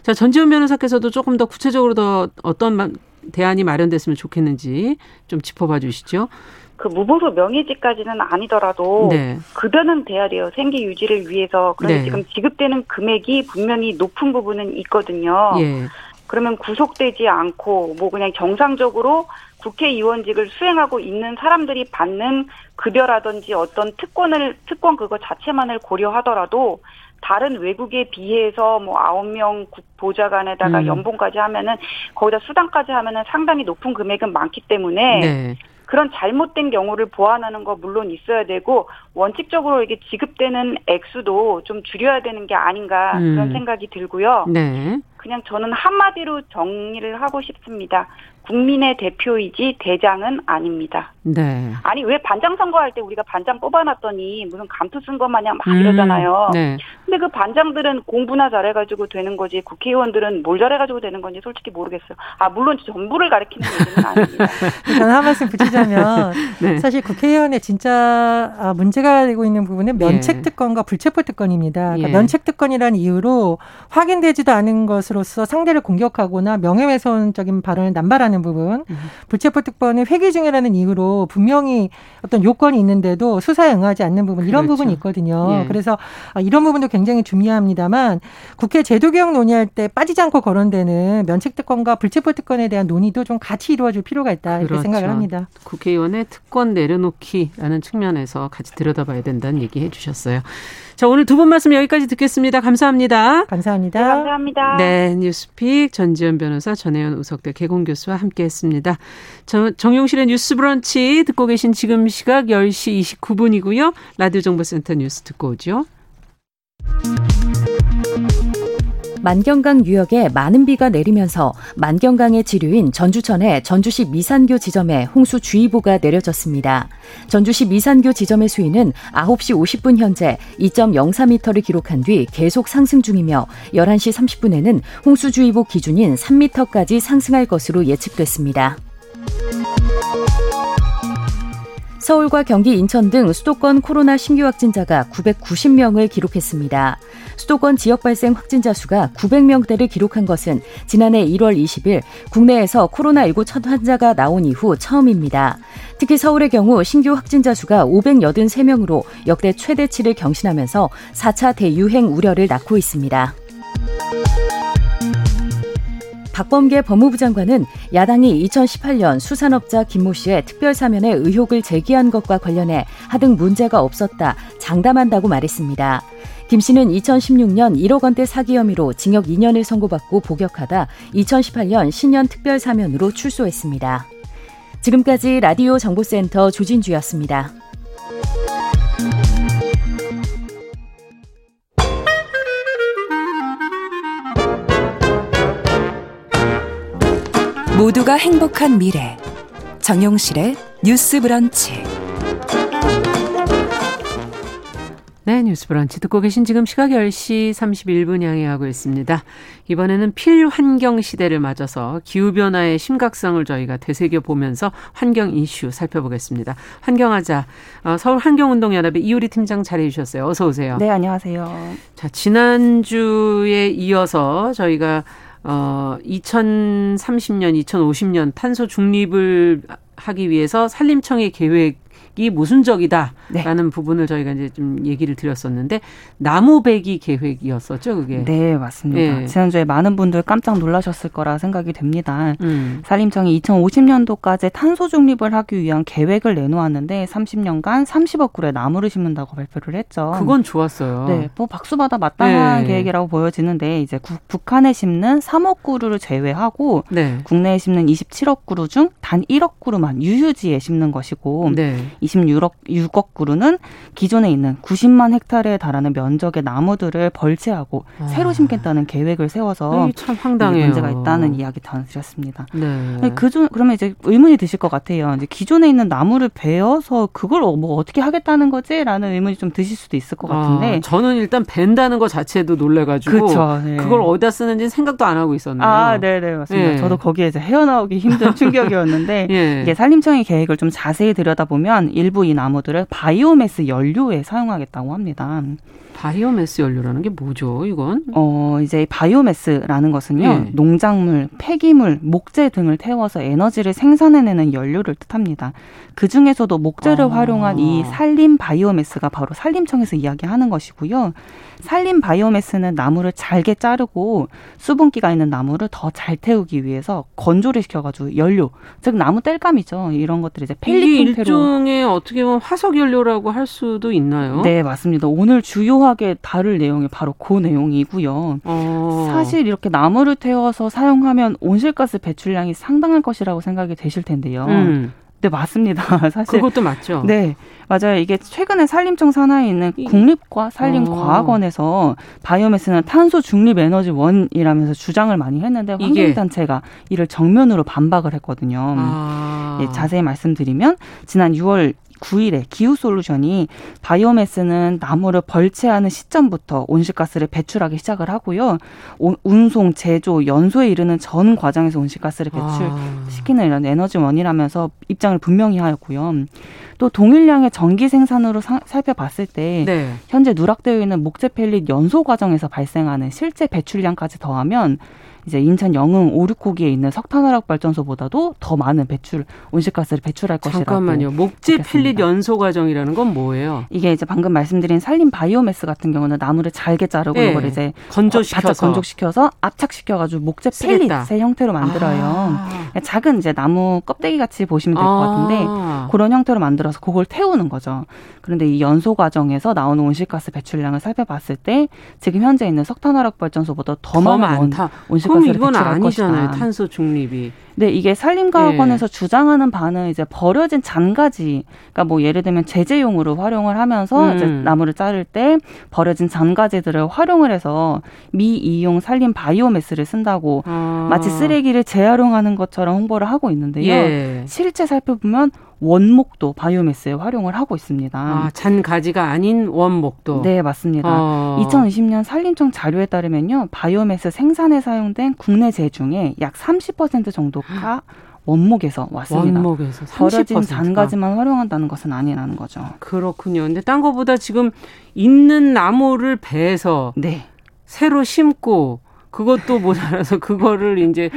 자 전지현 변호사께서도 조금 더 구체적으로 더 어떤 마- 대안이 마련됐으면 좋겠는지 좀 짚어봐 주시죠. 그 무보수 명예직까지는 아니더라도 네. 급여는 돼야 돼요. 생계 유지를 위해서. 그런데 네. 지금 지급되는 금액이 분명히 높은 부분은 있거든요. 예. 그러면 구속되지 않고 뭐 그냥 정상적으로 국회의원직을 수행하고 있는 사람들이 받는 급여라든지 어떤 특권을 특권 그거 자체만을 고려하더라도 다른 외국에 비해서 뭐 아홉 명 보좌관에다가 음. 연봉까지 하면은 거기다 수당까지 하면은 상당히 높은 금액은 많기 때문에 네. 그런 잘못된 경우를 보완하는 거 물론 있어야 되고 원칙적으로 이게 지급되는 액수도 좀 줄여야 되는 게 아닌가 음. 그런 생각이 들고요. 네. 그냥 저는 한마디로 정리를 하고 싶습니다. 국민의 대표이지 대장은 아닙니다. 네. 아니 왜 반장 선거할 때 우리가 반장 뽑아놨더니 무슨 감투 쓴 것 마냥 막 음, 이러잖아요. 네. 근데 그 반장들은 공부나 잘해가지고 되는 거지 국회의원들은 뭘 잘해가지고 되는 건지 솔직히 모르겠어요. 아 물론 전부를 가리키는 얘기는 *laughs* 아닙니다. 저는 한 말씀 붙이자면 *laughs* 네. 사실 국회의원의 진짜 아, 문제가 되고 있는 부분은 면책 예. 특권과 불체포 특권입니다. 그러니까 예. 면책 특권이라는 이유로 확인되지도 않은 것으로서 상대를 공격하거나 명예훼손적인 발언을 남발하는 부분, 음. 불체포 특권은 회기 중이라는 이유로 분명히 어떤 요건이 있는데도 수사에 응하지 않는 부분 이런 그렇죠. 부분이 있거든요. 예. 그래서 아, 이런 부분도 굉장히 중요합니다만 국회 제도 개혁 논의할 때 빠지지 않고 거론되는 면책 특권과 불체포 특권에 대한 논의도 좀 같이 이루어질 필요가 있다 이렇게 그렇죠. 생각을 합니다. 국회의원의 특권 내려놓기라는 측면에서 같이 들여다봐야 된다는 얘기 해주셨어요. 자, 오늘 두 분 말씀 여기까지 듣겠습니다. 감사합니다. 감사합니다. 네, 감사합니다. 네, 뉴스픽 전지현 변호사, 전혜연 우석대 개공 교수와 함께했습니다. 저, 정용실의 뉴스 브런치 듣고 계신 지금 시각 10시 29분이고요. 라디오 정보센터 뉴스 듣고 오죠. 만경강 유역에 많은 비가 내리면서 만경강의 지류인 전주천의 전주시 미산교 지점에 홍수주의보가 내려졌습니다. 전주시 미산교 지점의 수위는 9시 50분 현재 2.04m를 기록한 뒤 계속 상승 중이며 11시 30분에는 홍수주의보 기준인 3m까지 상승할 것으로 예측됐습니다. 서울과 경기, 인천 등 수도권 코로나 신규 확진자가 990명을 기록했습니다. 수도권 지역 발생 확진자 수가 900명대를 기록한 것은 지난해 1월 20일 국내에서 코로나19 첫 환자가 나온 이후 처음입니다. 특히 서울의 경우 신규 확진자 수가 583명으로 역대 최대치를 경신하면서 4차 대유행 우려를 낳고 있습니다. 박범계 법무부 장관은 야당이 2018년 수산업자 김모 씨의 특별 사면에 의혹을 제기한 것과 관련해 하등 문제가 없었다 장담한다고 말했습니다. 김 씨는 2016년 1억 원대 사기 혐의로 징역 2년을 선고받고 복역하다 2018년 신년 특별 사면으로 출소했습니다. 지금까지 라디오 정보센터 조진주였습니다. 모두가 행복한 미래 정용실의 뉴스 브런치 네, 뉴스 브런치 듣고 계신 지금 시각 10시 31분 향해하고 있습니다. 이번에는 필환경 시대를 맞아서 기후변화의 심각성을 저희가 되새겨 보면서 환경 이슈 살펴보겠습니다. 환경하자 어, 서울환경운동연합의 이효리 팀장 자리해 주셨어요. 어서 오세요. 네, 안녕하세요. 자, 지난주에 이어서 저희가 어 2030년, 2050년 탄소 중립을 하기 위해서 산림청의 계획 이 모순적이다라는 네. 부분을 저희가 이제 좀 얘기를 드렸었는데 나무 베기 계획이었었죠, 그게. 네, 맞습니다. 네. 지난주에 많은 분들 깜짝 놀라셨을 거라 생각이 됩니다. 음. 산림청이 2050년도까지 탄소 중립을 하기 위한 계획을 내놓았는데 30년간 30억 그루의 나무를 심는다고 발표를 했죠. 그건 좋았어요. 네, 뭐 박수받아 마땅한 네. 계획이라고 보여지는데 이제 구, 북한에 심는 3억 그루를 제외하고 네. 국내에 심는 27억 그루 중 단 1억 그루만 유휴지에 심는 것이고 네. 26억 6억 그루는 기존에 있는 90만 헥타르에 달하는 면적의 나무들을 벌채하고 아. 새로 심겠다는 계획을 세워서 참 황당해요. 문제가 있다는 이야기 전해드렸습니다. 네. 그중 그러면 이제 의문이 드실 것 같아요. 이제 기존에 있는 나무를 베어서 그걸 뭐 어떻게 하겠다는 거지라는 의문이 좀 드실 수도 있을 것 같은데 아, 저는 일단 벤다는 것 자체도 놀래가지고 그쵸, 네. 그걸 어디다 쓰는지 생각도 안 하고 있었네요. 아, 네, 네 맞습니다. 네. 저도 거기에 서 헤어나오기 힘든 *laughs* 충격이었는데 예. 이게 산림청의 계획을 좀 자세히 들여다보면 일부 이 나무들을 바이오매스 연료에 사용하겠다고 합니다. 바이오매스 연료라는 게 뭐죠, 이건? 어, 이제 바이오매스라는 것은요, 네. 농작물, 폐기물, 목재 등을 태워서 에너지를 생산해내는 연료를 뜻합니다. 그 중에서도 목재를 아. 활용한 이 산림 바이오매스가 바로 산림청에서 이야기하는 것이고요. 산림 바이오매스는 나무를 잘게 자르고 수분기가 있는 나무를 더 잘 태우기 위해서 건조를 시켜가지고 연료, 즉 나무 땔감이죠. 이런 것들이 이제 펠리트 형태로 일종의 어떻게 보면 화석 연료라고 할 수도 있나요? 네, 맞습니다. 오늘 주요 하게 다룰 내용이 바로 그 내용이고요. 어. 사실 이렇게 나무를 태워서 사용하면 온실가스 배출량이 상당할 것이라고 생각이 되실 텐데요. 음. 네, 맞습니다. *laughs* 사실 그것도 맞죠. 네, 맞아요. 이게 최근에 산림청 산하에 있는 국립과 산림과학원에서 어. 바이오매스는 탄소 중립 에너지 원이라면서 주장을 많이 했는데 환경단체가 이를 정면으로 반박을 했거든요. 아. 예, 자세히 말씀드리면 지난 6월 9일에 기후 솔루션이 바이오매스는 나무를 벌채하는 시점부터 온실가스를 배출하기 시작을 하고요. 운송, 제조, 연소에 이르는 전 과정에서 온실가스를 배출시키는 이런 에너지원이라면서 입장을 분명히 하였고요. 또 동일량의 전기 생산으로 사, 살펴봤을 때 네. 현재 누락되어 있는 목재 펠릿 연소 과정에서 발생하는 실제 배출량까지 더하면 이제 인천 영흥 오륙호기에 있는 석탄화력 발전소보다도 더 많은 배출 온실가스를 배출할 것이라고. 잠깐만요. 목재 펠릿 연소 과정이라는 건 뭐예요? 이게 이제 방금 말씀드린 산림 바이오매스 같은 경우는 나무를 잘게 자르고 네. 이걸 이제 건조시켜서 건조시켜서 압착시켜 가지고 목재 펠릿의 형태로 만들어요. 아. 작은 이제 나무 껍데기 같이 보시면 될것 같은데 아. 그런 형태로 만들어서 그걸 태우는 거죠. 그런데 이 연소 과정에서 나오는 온실가스 배출량을 살펴봤을 때 지금 현재 있는 석탄화력 발전소보다 더, 더 많은 많다. 온실가스 그럼 이건 아니잖아요. 것이다. 탄소 중립이. 네, 이게 산림과학원에서 예. 주장하는 바는 이제 버려진 잔가지, 그러니까 뭐 예를 들면 제재용으로 활용을 하면서 음. 이제 나무를 자를 때 버려진 잔가지들을 활용을 해서 미이용 산림 바이오매스를 쓴다고 아. 마치 쓰레기를 재활용하는 것처럼 홍보를 하고 있는데요. 예. 실제 살펴보면 원목도 바이오매스에 활용을 하고 있습니다. 아, 잔 가지가 아닌 원목도. 네, 맞습니다. 어. 2020년 산림청 자료에 따르면요. 바이오매스 생산에 사용된 국내 재 중에 약 30% 정도 가 원목에서 왔습니다. 원목에서 30%가. 버려진 잔가지만 활용한다는 것은 아니라는 거죠. 그렇군요. 근데 딴 거보다 지금 있는 나무를 베서 네. 새로 심고 그것도 모자라서 그거를 이제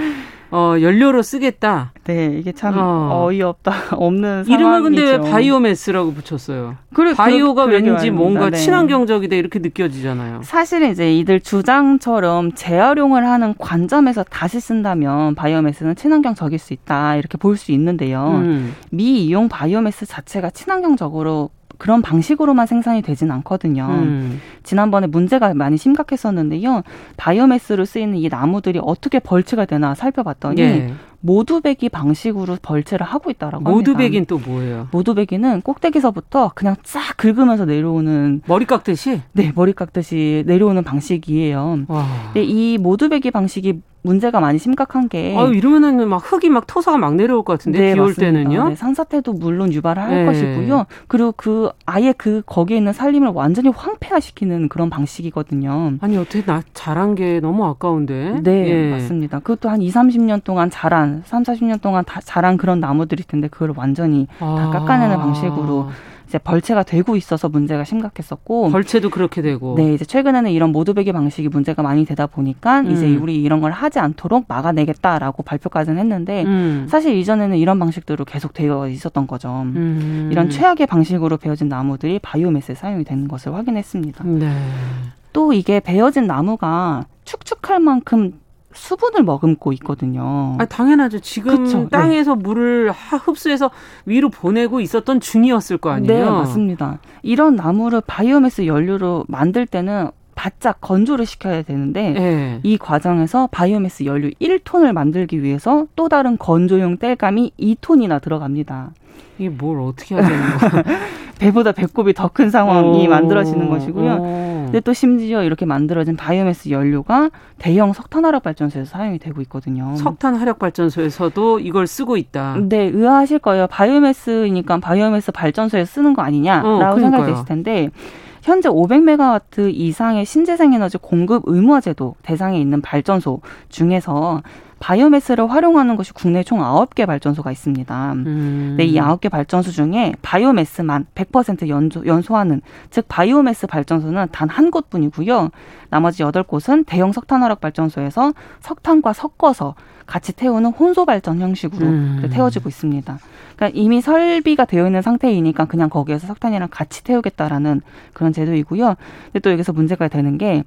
어, 연료로 쓰겠다. 네, 이게 참 어. 이없다 *laughs* 없는 상황이죠. 근데 왜 바이오매스라고 붙였어요? 그래, 바이오가 그, 왠지 뭔가 네. 친환경적이다 이렇게 느껴지잖아요. 사실은 이제 이들 주장처럼 재활용을 하는 관점에서 다시 쓴다면 바이오매스는 친환경적일 수 있다 이렇게 볼 수 있는데요. 음. 미이용 바이오매스 자체가 친환경적으로 그런 방식으로만 생산이 되진 않거든요. 음. 지난번에 문제가 많이 심각했었는데요. 바이오매스로 쓰이는 이 나무들이 어떻게 벌채가 되나 살펴봤더니 예. 모두배기 방식으로 벌채를 하고 있다라고 모두배기는 또 뭐예요? 모두배기는 꼭대기서부터 그냥 쫙 긁으면서 내려오는 머리 깎듯이? 네, 머리 깎듯이 내려오는 방식이에요. 와. 근데 이 모두배기 방식이 문제가 많이 심각한 게. 아 이러면은 막 흙이 막 토사가 막 내려올 것 같은데 네, 비올 때는요. 네, 산사태도 물론 유발을 할 네. 것이고요. 그리고 그 아예 그 거기에 있는 산림을 완전히 황폐화시키는 그런 방식이거든요. 아니 어떻게 나 자란 게 너무 아까운데. 네 예. 맞습니다. 그것도 한 2, 30년 동안 자란, 3, 40년 동안 다 자란 그런 나무들일 텐데 그걸 완전히 아. 다 깎아내는 방식으로. 이제 벌채가 되고 있어서 문제가 심각했었고 벌채도 그렇게 되고 네 이제 최근에는 이런 모두배기 방식이 문제가 많이 되다 보니까 음. 이제 우리 이런 걸 하지 않도록 막아내겠다라고 발표까지는 했는데 음. 사실 이전에는 이런 방식대로 계속 되어 있었던 거죠. 음. 이런 최악의 방식으로 베어진 나무들이 바이오매스에 사용이 되는 것을 확인했습니다. 네. 또 이게 베어진 나무가 축축할 만큼 수분을 머금고 있거든요. 아, 당연하죠. 지금 그쵸? 네. 땅에서 네. 물을 흡수해서 위로 보내고 있었던 중이었을 거 아니에요. 네, 맞습니다. 이런 나무를 바이오매스 연료로 만들 때는 바짝 건조를 시켜야 되는데 네. 이 과정에서 바이오매스 연료 1톤을 만들기 위해서 또 다른 건조용 땔감이 2톤이나 들어갑니다. 이게 뭘 어떻게 해야 되는 거야? 배보다 배꼽이 더 큰 상황이 오, 만들어지는 것이고요. 오. 근데 또 심지어 이렇게 만들어진 바이오매스 연료가 대형 석탄 화력 발전소에서 사용이 되고 있거든요. 석탄 화력 발전소에서도 이걸 쓰고 있다. 네, 의아하실 거예요. 바이오매스니까 바이오매스 발전소에 쓰는 거 아니냐라고 어, 생각되실 텐데 현재 500메가와트 이상의 신재생 에너지 공급 의무화 제도 대상에 있는 발전소 중에서 바이오매스를 활용하는 것이 국내 총 아홉 개 발전소가 있습니다. 음. 네, 이 아홉 개 발전소 중에 바이오매스만 100% 연소, 연소하는 즉 바이오매스 발전소는 단 한 곳뿐이고요. 나머지 여덟 곳은 대형 석탄화력 발전소에서 석탄과 섞어서 같이 태우는 혼소 발전 형식으로 음. 태워지고 있습니다. 그러니까 이미 설비가 되어 있는 상태이니까 그냥 거기에서 석탄이랑 같이 태우겠다라는 그런 제도이고요. 근데 또 여기서 문제가 되는 게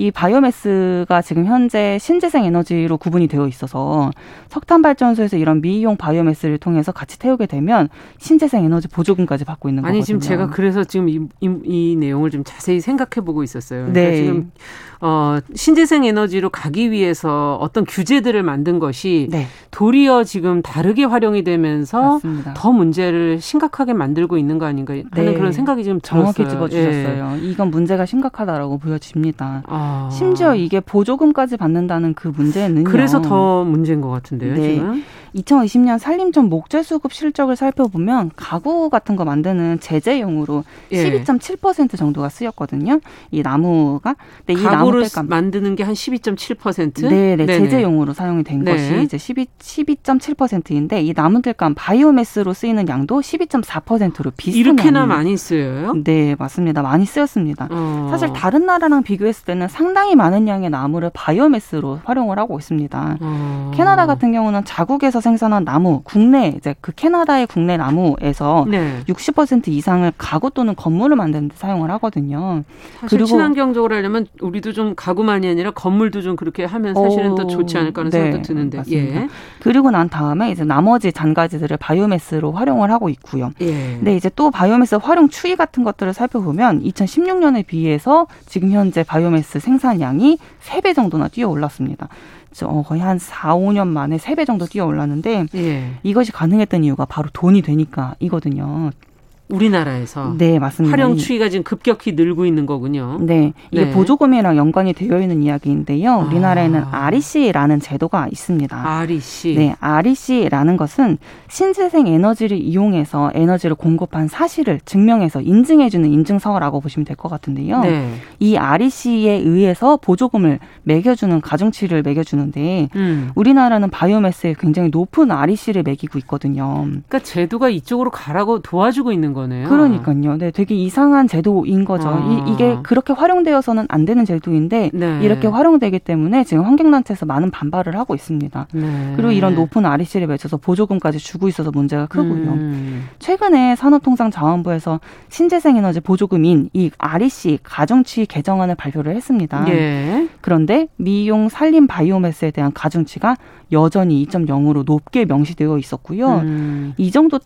이 바이오매스가 지금 현재 신재생 에너지로 구분이 되어 있어서 석탄 발전소에서 이런 미이용 바이오매스를 통해서 같이 태우게 되면 신재생 에너지 보조금까지 받고 있는 거거든요. 아니 지금 제가 그래서 지금 이, 이, 이 내용을 좀 자세히 생각해 보고 있었어요. 그러니까 네. 지금 어, 신재생 에너지로 가기 위해서 어떤 규제들을 만든 것이 네. 도리어 지금 다르게 활용이 되면서 맞습니다. 더 문제를 심각하게 만들고 있는 거 아닌가 하는 네. 그런 생각이 지금 정확히 집어주셨어요. 예. 이건 문제가 심각하다라고 보여집니다. 아. 심지어 이게 보조금까지 받는다는 그 문제는 그래서 더 문제인 것 같은데요. 네. 지금 2020년 산림청 목재 수급 실적을 살펴보면 가구 같은 거 만드는 제재용으로 예. 12.7% 정도가 쓰였거든요. 이 나무가. 근데 이 나무를 만드는 게 한 12.7%? 네, 네. 제재용으로 사용이 된 네. 것이 이제 12 12.7%인데 이 나무 들감 바이오매스로 쓰이는 양도 12.4%로 비슷한 이렇게나 많이 쓰여요? 네, 맞습니다. 많이 쓰였습니다. 어. 사실 다른 나라랑 비교했을 때는 상당히 많은 양의 나무를 바이오매스로 활용을 하고 있습니다. 어. 캐나다 같은 경우는 자국에서 생산한 나무, 국내 이제 그 캐나다의 국내 나무에서 네. 60% 이상을 가구 또는 건물을 만드는 데 사용을 하거든요. 그리고 친환경적으로 하려면 우리도 좀 가구만이 아니라 건물도 좀 그렇게 하면 사실은 어, 더 좋지 않을까 하는 네, 생각도 드는데. 맞습니다. 예. 그리고 난 다음에 이제 나머지 잔가지들을 바이오매스로 활용을 하고 있고요. 예. 근데 이제 또 바이오매스 활용 추이 같은 것들을 살펴보면 2016년에 비해서 지금 현재 바이오매스 생산량이 3배 정도나 뛰어 올랐습니다. 어, 거의 한 4, 5년 만에 3배 정도 뛰어 올랐는데 예. 이것이 가능했던 이유가 바로 돈이 되니까 이거든요. 우리나라에서 네 맞습니다. 활용 추이가 지금 급격히 늘고 있는 거군요. 네, 이게 네. 보조금이랑 연관이 되어 있는 이야기인데요. 우리나라에는 아. REC라는 제도가 있습니다. REC. 네, REC라는 것은 신재생 에너지를 이용해서 에너지를 공급한 사실을 증명해서 인증해주는 인증서라고 보시면 될 것 같은데요. 네. 이 REC에 의해서 보조금을 매겨주는 가중치를 매겨주는데 음. 우리나라는 바이오매스에 굉장히 높은 REC를 매기고 있거든요. 그러니까 제도가 이쪽으로 가라고 도와주고 있는 거. 거네요. 그러니까요. 네, 되게 이상한 제도인 거죠. 아. 이, 게 그렇게 활용되어서는 안 되는 제도인데 네. 이렇게 활용되기 때문에 지금 환경단체에서 많은 반발을 하고 있습니다. 네. 그리고 이런 높은 REC를 맺혀서 보조금까지 주고 있어서 문제가 크고요. 음. 최근에 산업통상자원부에서 신재생에너지 보조금인 이 REC 가중치 개정안을 발표를 했습니다. 예. 그런데 미용 산림 바이오매스에 대한 가중치가 여전히 2.0으로 높게 명시되어 있었고요. 음. 이 정도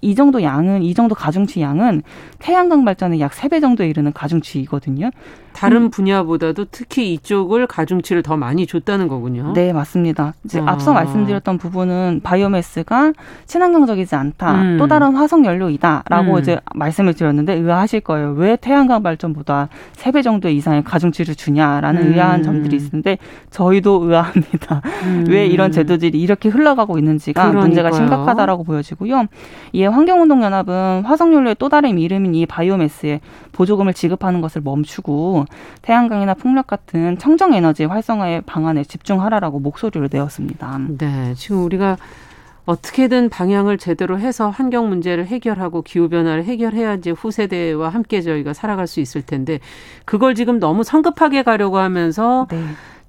이 정도 양은 이 정도 가중치 양은 태양광 발전의 약 세 배 정도에 이르는 가중치이거든요. 다른 음. 분야보다도 특히 이쪽을 가중치를 더 많이 줬다는 거군요. 네, 맞습니다. 이제 아. 앞서 말씀드렸던 부분은 바이오매스가 친환경적이지 않다. 음. 또 다른 화석 연료이다라고 음. 이제 말씀을 드렸는데 의아하실 거예요. 왜 태양광 발전보다 세 배 정도 이상의 가중치를 주냐라는 음. 의아한 점들이 있는데 저희도 의아합니다. 음. 왜 이런 제도들이 이렇게 흘러가고 있는지가 그러니까요. 문제가 심각하다라고 보여지고요. 이에 환경운동연합은 화석 연료의 또 다른 이름인 이 바이오매스에 보조금을 지급하는 것을 멈추고 태양광이나 풍력 같은 청정 에너지 활성화의 방안에 집중하라라고 목소리를 내었습니다. 네, 지금 우리가 어떻게든 방향을 제대로 해서 환경 문제를 해결하고 기후 변화를 해결해야지 후세대와 함께 저희가 살아갈 수 있을 텐데 그걸 지금 너무 성급하게 가려고 하면서 네.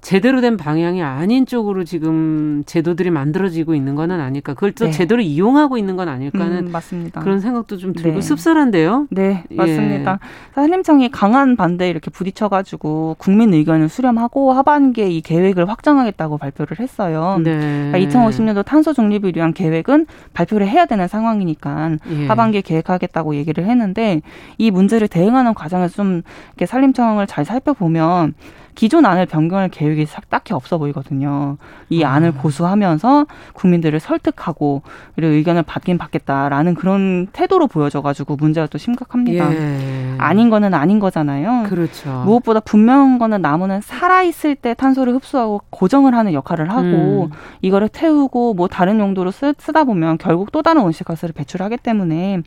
제대로 된 방향이 아닌 쪽으로 지금 제도들이 만들어지고 있는 거는 아닐까. 그걸 또 네. 제대로 이용하고 있는 건 아닐까는 음, 맞습니다. 그런 생각도 좀 들고 네. 씁쓸한데요. 네, 맞습니다. 예. 산림청이 강한 반대에 이렇게 부딪혀가지고 국민 의견을 수렴하고 하반기에 이 계획을 확정하겠다고 발표를 했어요. 네. 그러니까 2050년도 탄소 중립을 위한 계획은 발표를 해야 되는 상황이니까 예. 하반기에 계획하겠다고 얘기를 했는데 이 문제를 대응하는 과정에서 좀 이렇게 산림청을 잘 살펴보면 기존 안을 변경할 계획이 딱히 없어 보이거든요. 이 아. 안을 고수하면서 국민들을 설득하고 그리고 의견을 받긴 받겠다라는 그런 태도로 보여져가지고 문제가 또 심각합니다. 예. 아닌 거는 아닌 거잖아요. 그렇죠. 무엇보다 분명한 거는 나무는 살아 있을 때 탄소를 흡수하고 고정을 하는 역할을 하고 음. 이거를 태우고 뭐 다른 용도로 쓰, 쓰다 보면 결국 또 다른 온실가스를 배출하기 때문에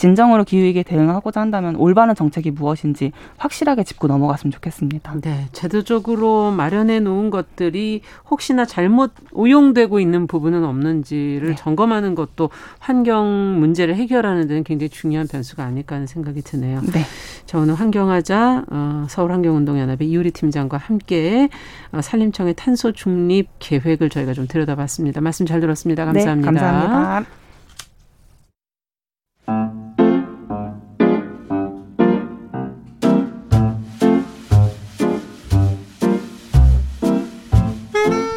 진정으로 기후위기에 대응하고자 한다면 올바른 정책이 무엇인지 확실하게 짚고 넘어갔으면 좋겠습니다. 네, 제도적으로 마련해 놓은 것들이 혹시나 잘못 오용되고 있는 부분은 없는지를 네. 점검하는 것도 환경 문제를 해결하는 데는 굉장히 중요한 변수가 아닐까 하는 생각이 드네요. 네. 자, 오늘 환경하자 어, 서울환경운동연합의 이우리 팀장과 함께 어, 산림청의 탄소 중립 계획을 저희가 좀 들여다봤습니다. 말씀 잘 들었습니다. 감사합니다. 네, 감사합니다.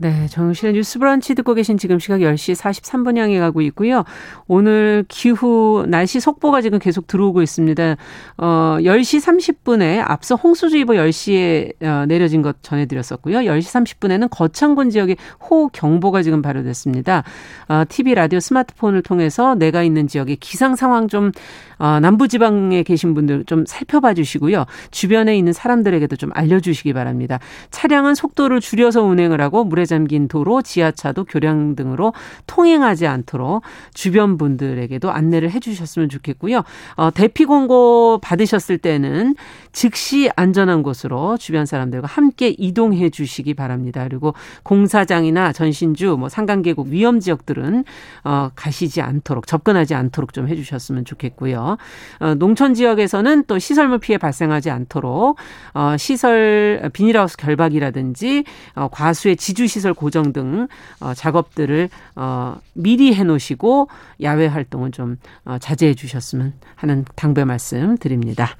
네, 정실의 뉴스 브런치 듣고 계신 지금 시각 10시 43분 향해 가고 있고요. 오늘 기후 날씨 속보가 지금 계속 들어오고 있습니다. 어, 10시 30분에 앞서 홍수주의보 10시에 어, 내려진 것 전해 드렸었고요. 10시 30분에는 거창군 지역에 호경보가 지금 발효됐습니다. 어, TV, 라디오, 스마트폰을 통해서 내가 있는 지역의 기상 상황 좀 어, 남부지방에 계신 분들 좀 살펴봐 주시고요. 주변에 있는 사람들에게도 좀 알려주시기 바랍니다. 차량은 속도를 줄여서 운행을 하고 물에 잠긴 도로, 지하차도, 교량 등으로 통행하지 않도록 주변 분들에게도 안내를 해주셨으면 좋겠고요. 어, 대피 공고 받으셨을 때는 즉시 안전한 곳으로 주변 사람들과 함께 이동해 주시기 바랍니다. 그리고 공사장이나 전신주, 뭐 산간계곡 위험 지역들은 어, 가시지 않도록 접근하지 않도록 좀 해 주셨으면 좋겠고요. 어, 농촌 지역에서는 또 시설물 피해 발생하지 않도록 어, 시설 비닐하우스 결박이라든지 어, 과수의 지주 시설 고정 등 어, 작업들을 어, 미리 해 놓으시고 야외 활동은 좀 어, 자제해 주셨으면 하는 당부의 말씀 드립니다.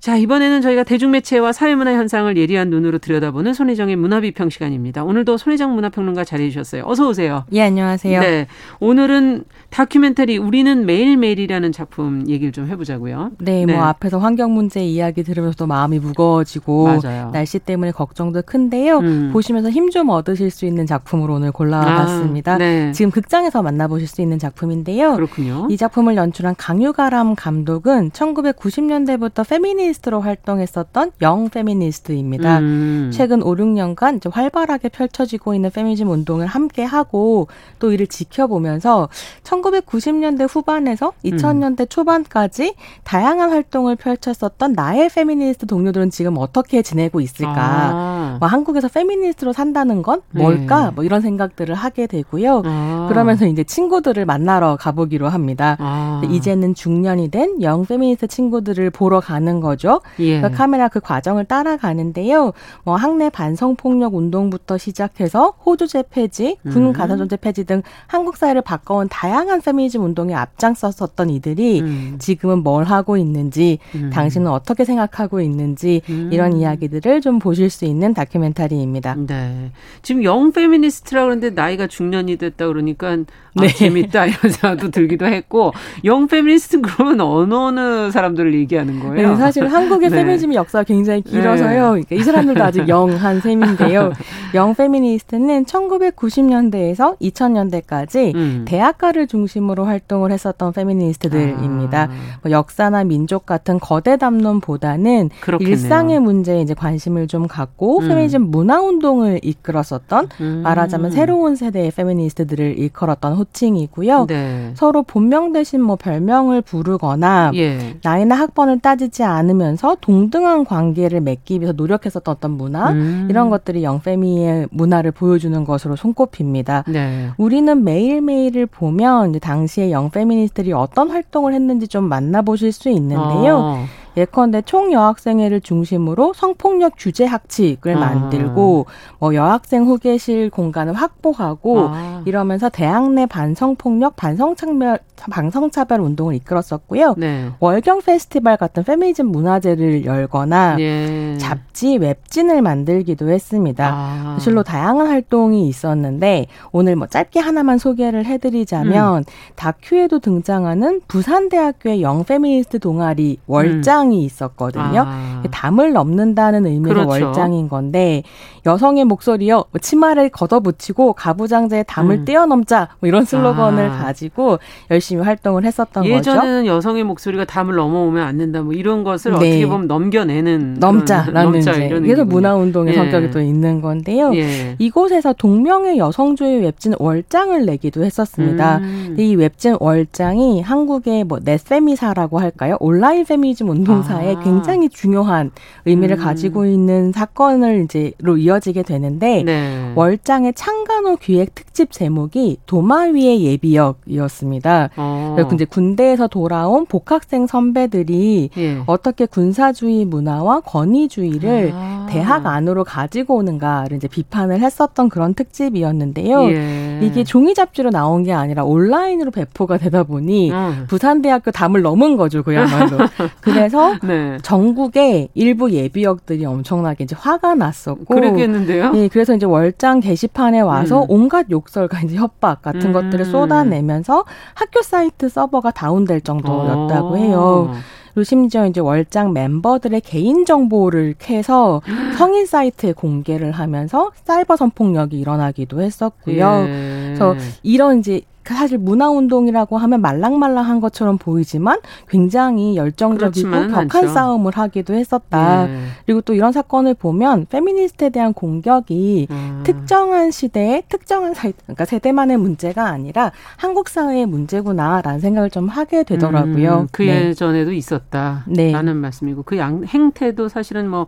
자, 이번에는 저희가 대중매체와 사회문화 현상을 예리한 눈으로 들여다보는 손희정의 문화비평 시간입니다. 오늘도 손희정 문화평론가 자리해 주셨어요. 어서 오세요. 예, 안녕하세요. 네. 오늘은 다큐멘터리 우리는 매일매일이라는 작품 얘기를 좀 해보자고요. 네, 뭐 네. 뭐 앞에서 환경 문제 이야기 들으면서도 마음이 무거워지고 맞아요. 날씨 때문에 걱정도 큰데요. 음. 보시면서 힘 좀 얻으실 수 있는 작품으로 오늘 골라봤습니다. 아, 네. 지금 극장에서 만나보실 수 있는 작품인데요. 그렇군요. 이 작품을 연출한 강유가람 감독은 1990년대부터 페미니 페미니스트로 활동했었던 영 페미니스트입니다. 음. 최근 5, 6년간 이제 활발하게 펼쳐지고 있는 페미니즘 운동을 함께 하고 또 이를 지켜보면서 1990년대 후반에서 2000년대 음. 초반까지 다양한 활동을 펼쳤었던 나의 페미니스트 동료들은 지금 어떻게 지내고 있을까? 아. 뭐 한국에서 페미니스트로 산다는 건 뭘까? 네. 뭐 이런 생각들을 하게 되고요. 아. 그러면서 이제 친구들을 만나러 가보기로 합니다. 아. 이제는 중년이 된 young 페미니스트 친구들을 보러 가는 거죠. 예. 그 카메라 그 과정을 따라가는데요. 뭐 학내 반성 폭력 운동부터 시작해서 호주제 폐지, 군 음. 가산점제 폐지 등 한국 사회를 바꿔온 다양한 페미니즘 운동에 앞장섰었던 이들이 음. 지금은 뭘 하고 있는지, 음. 당신은 어떻게 생각하고 있는지 음. 이런 이야기들을 좀 보실 수 있는 다큐멘터리입니다. 네. 지금 young 페미니스트라 그러는데 나이가 중년이 됐다 그러니까 아, 네. 재밌다 이런 생각도 들기도 했고 young 페미니스트는 그러면 어느 어느 사람들을 얘기하는 거예요? 네, 사실 *laughs* 한국의 네. 페미니즘 역사가 굉장히 길어서요. 네. 그러니까 이 사람들도 아직 young한 셈인데요. *laughs* young 페미니스트는 1990년대에서 2000년대까지 음. 대학가를 중심으로 활동을 했었던 페미니스트들입니다. 아. 뭐 역사나 민족 같은 거대 담론보다는 그렇겠네요. 일상의 문제에 이제 관심을 좀 갖고 음. 페미니즘 문화 운동을 이끌었었던 음. 말하자면 새로운 세대의 페미니스트들을 일컬었던 호칭이고요. 네. 서로 본명 대신 뭐 별명을 부르거나 예. 나이나 학번을 따지지 않으면서 동등한 관계를 맺기 위해서 노력했었던 어떤 문화 음. 이런 것들이 young페미의 문화를 보여주는 것으로 손꼽힙니다. 네. 우리는 매일매일을 보면 당시에 young페미니스트들이 어떤 활동을 했는지 좀 만나보실 수 있는데요. 어. 예컨대 총여학생회를 중심으로 성폭력 규제 학칙을 아. 만들고 뭐 여학생 후계실 공간을 확보하고 아. 이러면서 대학 내 반성폭력 반성차별 방성차별 운동을 이끌었었고요. 네. 월경 페스티벌 같은 페미니즘 문화제를 열거나 예. 잡지, 웹진을 만들기도 했습니다. 아. 실로 다양한 활동이 있었는데 오늘 뭐 짧게 하나만 소개를 해드리자면 음. 다큐에도 등장하는 부산대학교의 영 페미니스트 동아리 월장 이 음. 있었거든요. 아. 담을 넘는다는 의미로 그렇죠. 월장인 건데 여성의 목소리요 뭐 치마를 걷어붙이고 가부장제의 담을 음. 뛰어넘자 뭐 이런 슬로건을 아. 가지고 열심히 활동을 했었던 예전에는 거죠. 예전에는 여성의 목소리가 담을 넘어오면 안 된다 뭐 이런 것을 네. 어떻게 보면 넘겨내는 넘자라는 넘자, 이제 그래서 문화 운동의 예. 성격이 또 있는 건데요. 예. 이곳에서 동명의 여성주의 웹진 월장을 내기도 했었습니다. 음. 이 웹진 월장이 한국의 뭐 넷페미사라고 할까요? 온라인 페미니즘 운동 사에 아. 굉장히 중요한 의미를 음. 가지고 있는 사건을 이제로 이어 이어지게 되는데 네. 월장의 창간호 기획 특집 제목이 도마 위의 예비역이었습니다. 어. 이제 군대에서 돌아온 복학생 선배들이 예. 어떻게 군사주의 문화와 권위주의를 아. 대학 안으로 가지고 오는가를 이제 비판을 했었던 그런 특집이었는데요. 예. 이게 종이 잡지로 나온 게 아니라 온라인으로 배포가 되다 보니 음. 부산대학교 담을 넘은 거죠, 그야말로. *laughs* 그래서 *laughs* 네. 전국의 일부 예비역들이 엄청나게 이제 화가 났었고 그랬겠는데요. 예, 그래서 이제 월장 게시판에 와서 음. 온갖 욕설과 이제 협박 같은 음. 것들을 쏟아내면서 학교 사이트 서버가 다운될 정도였다고 어. 해요. 그리고 심지어 이제 월장 멤버들의 개인 정보를 캐서 *gasps* 성인 사이트에 공개를 하면서 사이버 성폭력이 일어나기도 했었고요. 예. 그래서 이런 이제 그 사실 문화운동이라고 하면 말랑말랑한 것처럼 보이지만 굉장히 열정적이고 격한 않죠. 싸움을 하기도 했었다. 네. 그리고 또 이런 사건을 보면 페미니스트에 대한 공격이 음. 특정한 시대에 특정한 사, 그러니까 세대만의 문제가 아니라 한국 사회의 문제구나라는 생각을 좀 하게 되더라고요. 음, 그 네. 예전에도 있었다. 네. 라는 말씀이고 그 양, 행태도 사실은 뭐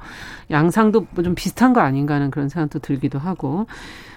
양상도 좀 비슷한 거 아닌가 하는 그런 생각도 들기도 하고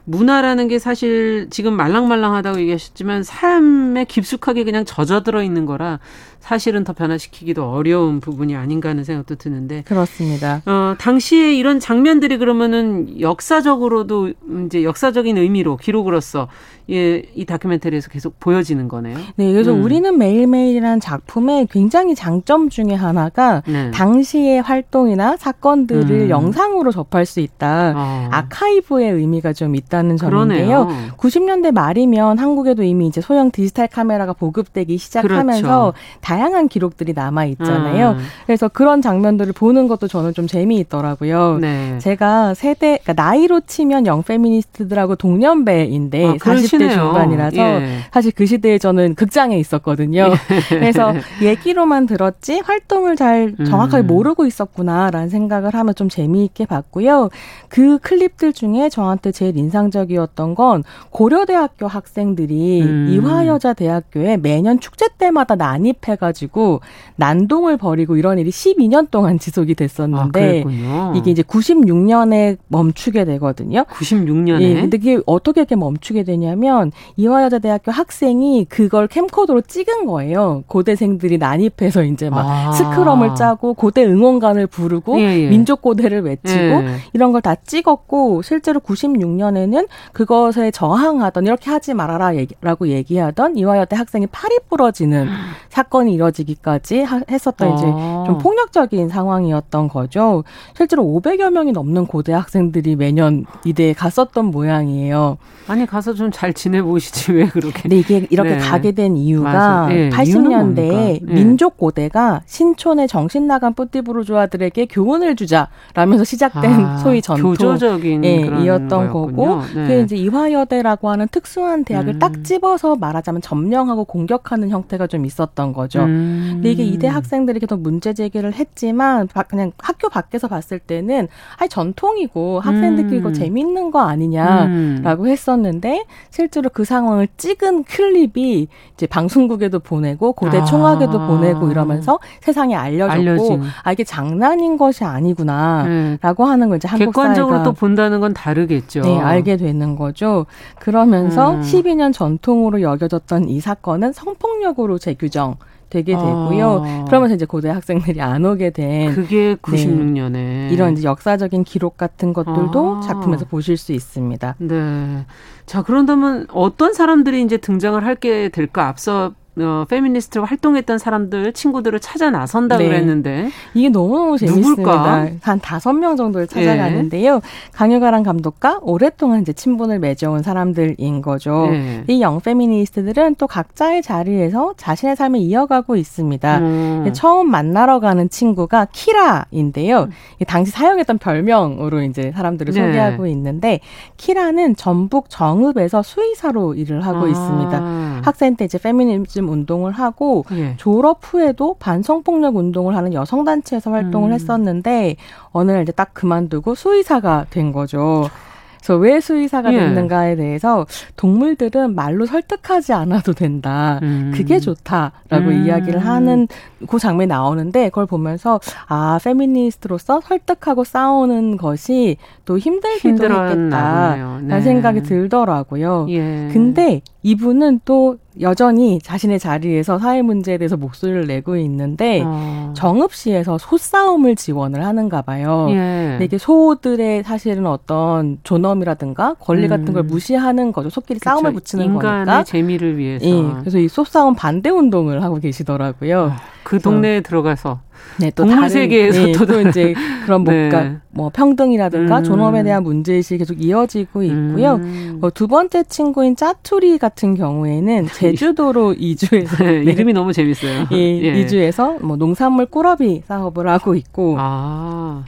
문화라는 게 사실 지금 말랑말랑하다고 얘기하셨지만 삶에 깊숙하게 그냥 젖어들어 있는 거라 사실은 더 변화시키기도 어려운 부분이 아닌가 하는 생각도 드는데 그렇습니다. 어, 당시에 이런 장면들이 그러면은 역사적으로도 이제 역사적인 의미로 기록으로서 예, 이 다큐멘터리에서 계속 보여지는 거네요. 네, 그래서 음. 우리는 매일매일이라는 작품의 굉장히 장점 중에 하나가 네. 당시의 활동이나 사건들을 음. 영상으로 접할 수 있다. 어. 아카이브의 의미가 좀 있다. 있다는 점인데요. 그러네요. 90년대 말이면 한국에도 이미 이제 소형 디지털 카메라가 보급되기 시작하면서 그렇죠. 다양한 기록들이 남아 있잖아요. 음. 그래서 그런 장면들을 보는 것도 저는 좀 재미있더라고요. 네. 제가 세대 그러니까 나이로 치면 영 페미니스트들하고 동년배인데 아, 40대 중반이라서 예. 사실 그 시대에 저는 극장에 있었거든요. 예. 그래서 얘기로만 들었지 활동을 잘 정확하게 음. 모르고 있었구나라는 생각을 하면 좀 재미있게 봤고요. 그 클립들 중에 저한테 제일 인상 적이었던 건 고려대학교 학생들이 음. 이화여자대학교에 매년 축제 때마다 난입해가지고 난동을 벌이고 이런 일이 12년 동안 지속이 됐었는데 아, 이게 이제 96년에 멈추게 되거든요. 96년에. 예, 근데 그게 어떻게 이렇게 멈추게 되냐면 이화여자대학교 학생이 그걸 캠코더로 찍은 거예요. 고대생들이 난입해서 이제 막 아. 스크럼을 짜고 고대 응원가를 부르고 예, 예. 민족 고대를 외치고 예. 이런 걸 다 찍었고 실제로 96년에는 그것에 저항하던 이렇게 하지 말아라라고 얘기하던 이화여대 학생이 팔이 부러지는 사건이 이뤄지기까지 하, 했었던 아. 이제 좀 폭력적인 상황이었던 거죠. 실제로 500여 명이 넘는 고대 학생들이 매년 이대에 갔었던 모양이에요. 아니 가서 좀 잘 지내보시지 왜 그렇게? 근데 이게 이렇게 네. 가게 된 이유가 네. 80년대에 네. 민족 고대가 신촌의 정신 나간 뿌띠부르주아들에게 교훈을 주자라면서 시작된 아, 소위 전통 교조적인 예, 이었던 거고 네. 그 이제 이화여대라고 하는 특수한 대학을 음. 딱 집어서 말하자면 점령하고 공격하는 형태가 좀 있었던 거죠. 음. 근데 이게 이대 학생들이 계속 문제 제기를 했지만 그냥 학교 밖에서 봤을 때는 아니 전통이고 학생들끼리 이거 음. 재밌는 거 아니냐라고 음. 했었는데 실제로 그 상황을 찍은 클립이 이제 방송국에도 보내고 고대 총학에도 아. 보내고 이러면서 세상에 알려졌고 알려진. 아 이게 장난인 것이 아니구나라고 네. 하는 걸 이제 한국 객관적으로 또 본다는 건 다르겠죠. 네, 알게 되는 거죠. 그러면서 음. 12년 전통으로 여겨졌던 이 사건은 성폭력으로 재규정 되게 되고요. 아. 그러면서 이제 고대 학생들이 안 오게 된 그게 96년에 네, 이런 이제 역사적인 기록 같은 것들도 아. 작품에서 보실 수 있습니다. 네. 자, 그런다면 어떤 사람들이 이제 등장을 할게 될까? 앞서 어, 페미니스트로 활동했던 사람들 친구들을 찾아 나선다 네. 그랬는데 이게 너무 재밌습니다. 누굴까? 한 다섯 명 정도를 찾아가는데요. 네. 강유가란 감독과 오랫동안 이제 친분을 맺어온 사람들인 거죠. 네. 이영 페미니스트들은 또 각자의 자리에서 자신의 삶을 이어가고 있습니다. 음. 처음 만나러 가는 친구가 키라인데요. 음. 당시 사용했던 별명으로 이제 사람들을 네. 소개하고 있는데 키라는 전북 정읍에서 수의사로 일을 하고 아. 있습니다. 학생 때 이제 페미니즘 좀 운동을 하고 예. 졸업 후에도 반성폭력 운동을 하는 여성 단체에서 활동을 음. 했었는데 어느 날 이제 딱 그만두고 수의사가 된 거죠. 그래서 왜 수의사가 예. 됐는가에 대해서 동물들은 말로 설득하지 않아도 된다. 음. 그게 좋다라고 음. 이야기를 하는 그 장면이 나오는데 그걸 보면서 아 페미니스트로서 설득하고 싸우는 것이 또 힘들기도 했겠다라는 네. 생각이 들더라고요. 예. 근데 이분은 또 여전히 자신의 자리에서 사회 문제에 대해서 목소리를 내고 있는데 어. 정읍시에서 소싸움을 지원을 하는가 봐요. 예. 근데 이게 소들의 사실은 어떤 존엄이라든가 권리 같은 걸 음. 무시하는 거죠. 소끼리 그쵸. 싸움을 붙이는 인간의 거니까. 재미를 위해서. 예. 그래서 이 소싸움 반대 운동을 하고 계시더라고요. 아, 그 동네에 들어가서 네, 또 동물 다른, 세계에서 네, 또 이제 그런 뭔가 네. 뭐 평등이라든가 음. 존엄에 대한 문제의식이 계속 이어지고 있고요. 음. 어, 두 번째 친구인 짜투리 같은 경우에는 제주도로 *laughs* 이주해서 네, 이름이 너무 재밌어요. 예, 예. 이주해서 뭐 농산물 꾸러비 사업을 하고 있고 아.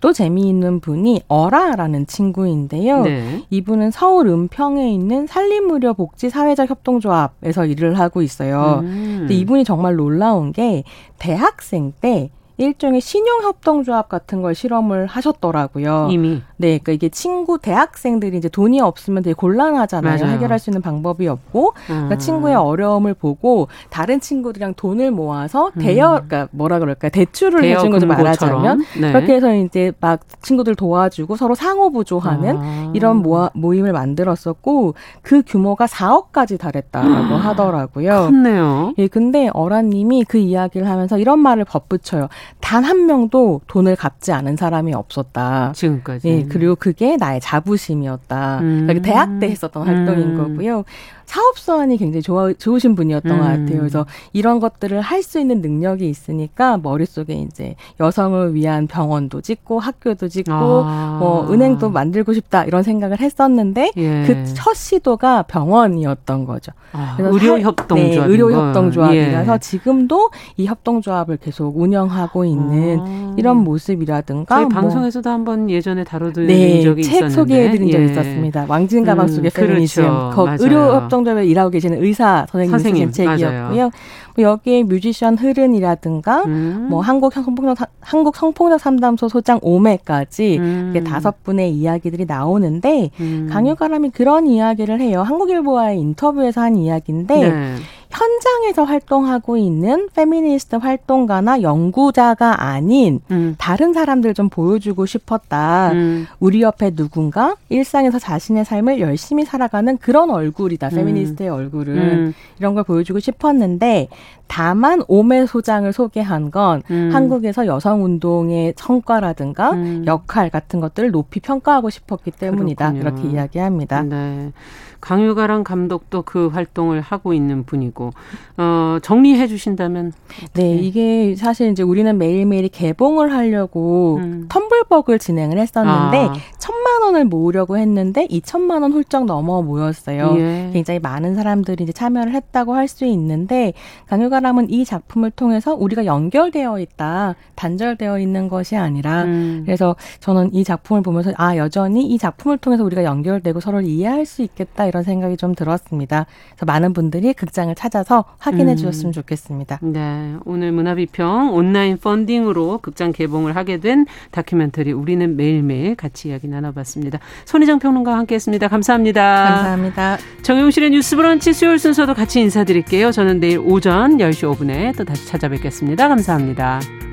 또 재미있는 분이 어라라는 친구인데요. 네. 이분은 서울 은평에 있는 산림의료 복지 사회적 협동조합에서 일을 하고 있어요. 음. 근데 이분이 정말 놀라운 게 대학생 때 일종의 신용협동조합 같은 걸 실험을 하셨더라고요. 이미. 네, 그러니까 이게 친구 대학생들이 이제 돈이 없으면 되게 곤란하잖아요. 맞아요. 해결할 수 있는 방법이 없고, 그러니까 음. 친구의 어려움을 보고 다른 친구들이랑 돈을 모아서 대여, 음. 그러니까 뭐라 그럴까요? 대출을 해준 거죠 말하자면 네. 그렇게 해서 이제 막 친구들 도와주고 서로 상호부조하는 아. 이런 모아, 모임을 만들었었고 그 규모가 4억까지 달했다라고 하더라고요. 컸네요. 예, 근데 어라님이 그 이야기를 하면서 이런 말을 법붙여요. 단 한 명도 돈을 갚지 않은 사람이 없었다. 지금까지. 예, 그리고 그게 나의 자부심이었다. 음. 그러니까 대학 때 했었던 활동인 음. 거고요. 사업수완이 굉장히 좋아, 좋으신 분이었던 음. 것 같아요. 그래서 이런 것들을 할 수 있는 능력이 있으니까 머릿속에 이제 여성을 위한 병원도 짓고 학교도 짓고 아. 뭐 은행도 만들고 싶다 이런 생각을 했었는데 예. 그첫 시도가 병원이었던 거죠. 아, 의료협동조합. 네, 의료협동조합이라서 예. 지금도 이 협동조합을 계속 운영하고 있는 아. 이런 모습이라든가 저희 뭐 방송에서도 한번 예전에 다뤄드린 네, 적이 책 있었는데 소개해드린 예. 적이 있었습니다. 왕진 가방 음, 속의 그렇죠. 페미니즘. 그렇죠. 의료협동 조합에 일하고 계시는 의사 선생님, 책이었고요. 뭐 여기에 뮤지션 흐른이라든가 음. 뭐 한국 성폭력 한국 성폭력 상담소 소장 오매까지 음. 이게 다섯 분의 이야기들이 나오는데 음. 강유가람이 그런 이야기를 해요. 한국일보와의 인터뷰에서 한 이야기인데 네. 현장에서 활동하고 있는 페미니스트 활동가나 연구자가 아닌 음. 다른 사람들 좀 보여주고 싶었다. 음. 우리 옆에 누군가 일상에서 자신의 삶을 열심히 살아가는 그런 얼굴이다. 음. 페미니스트의 얼굴은 음. 이런 걸 보여주고 싶었는데 다만 오매 소장을 소개한 건 음. 한국에서 여성 운동의 성과라든가 음. 역할 같은 것들을 높이 평가하고 싶었기 때문이다. 그렇군요. 이렇게 이야기합니다. 네. 강유가랑 감독도 그 활동을 하고 있는 분이고 어, 정리해 주신다면 네 이게 사실 이제 우리는 매일매일 개봉을 하려고 음. 텀블벅을 진행을 했었는데 아. 천만 원을 모으려고 했는데 이 천만 원 훌쩍 넘어 모였어요. 예. 굉장히 많은 사람들이 이제 참여를 했다고 할 수 있는데 강유가람은 이 작품을 통해서 우리가 연결되어 있다 단절되어 있는 것이 아니라 음. 그래서 저는 이 작품을 보면서 아 여전히 이 작품을 통해서 우리가 연결되고 서로를 이해할 수 있겠다 이런 생각이 좀 들었습니다. 그래서 많은 분들이 극장을 찾아서 확인해 음. 주셨으면 좋겠습니다. 네. 오늘 문화비평 온라인 펀딩으로 극장 개봉을 하게 된 다큐멘터리 우리는 매일매일 같이 이야기 나눠봤습니다. 손희정 평론가와 함께했습니다. 감사합니다. 감사합니다. 정용실의 뉴스 브런치 수요일 순서도 같이 인사드릴게요. 저는 내일 오전 10시 5분에 또 다시 찾아뵙겠습니다. 감사합니다.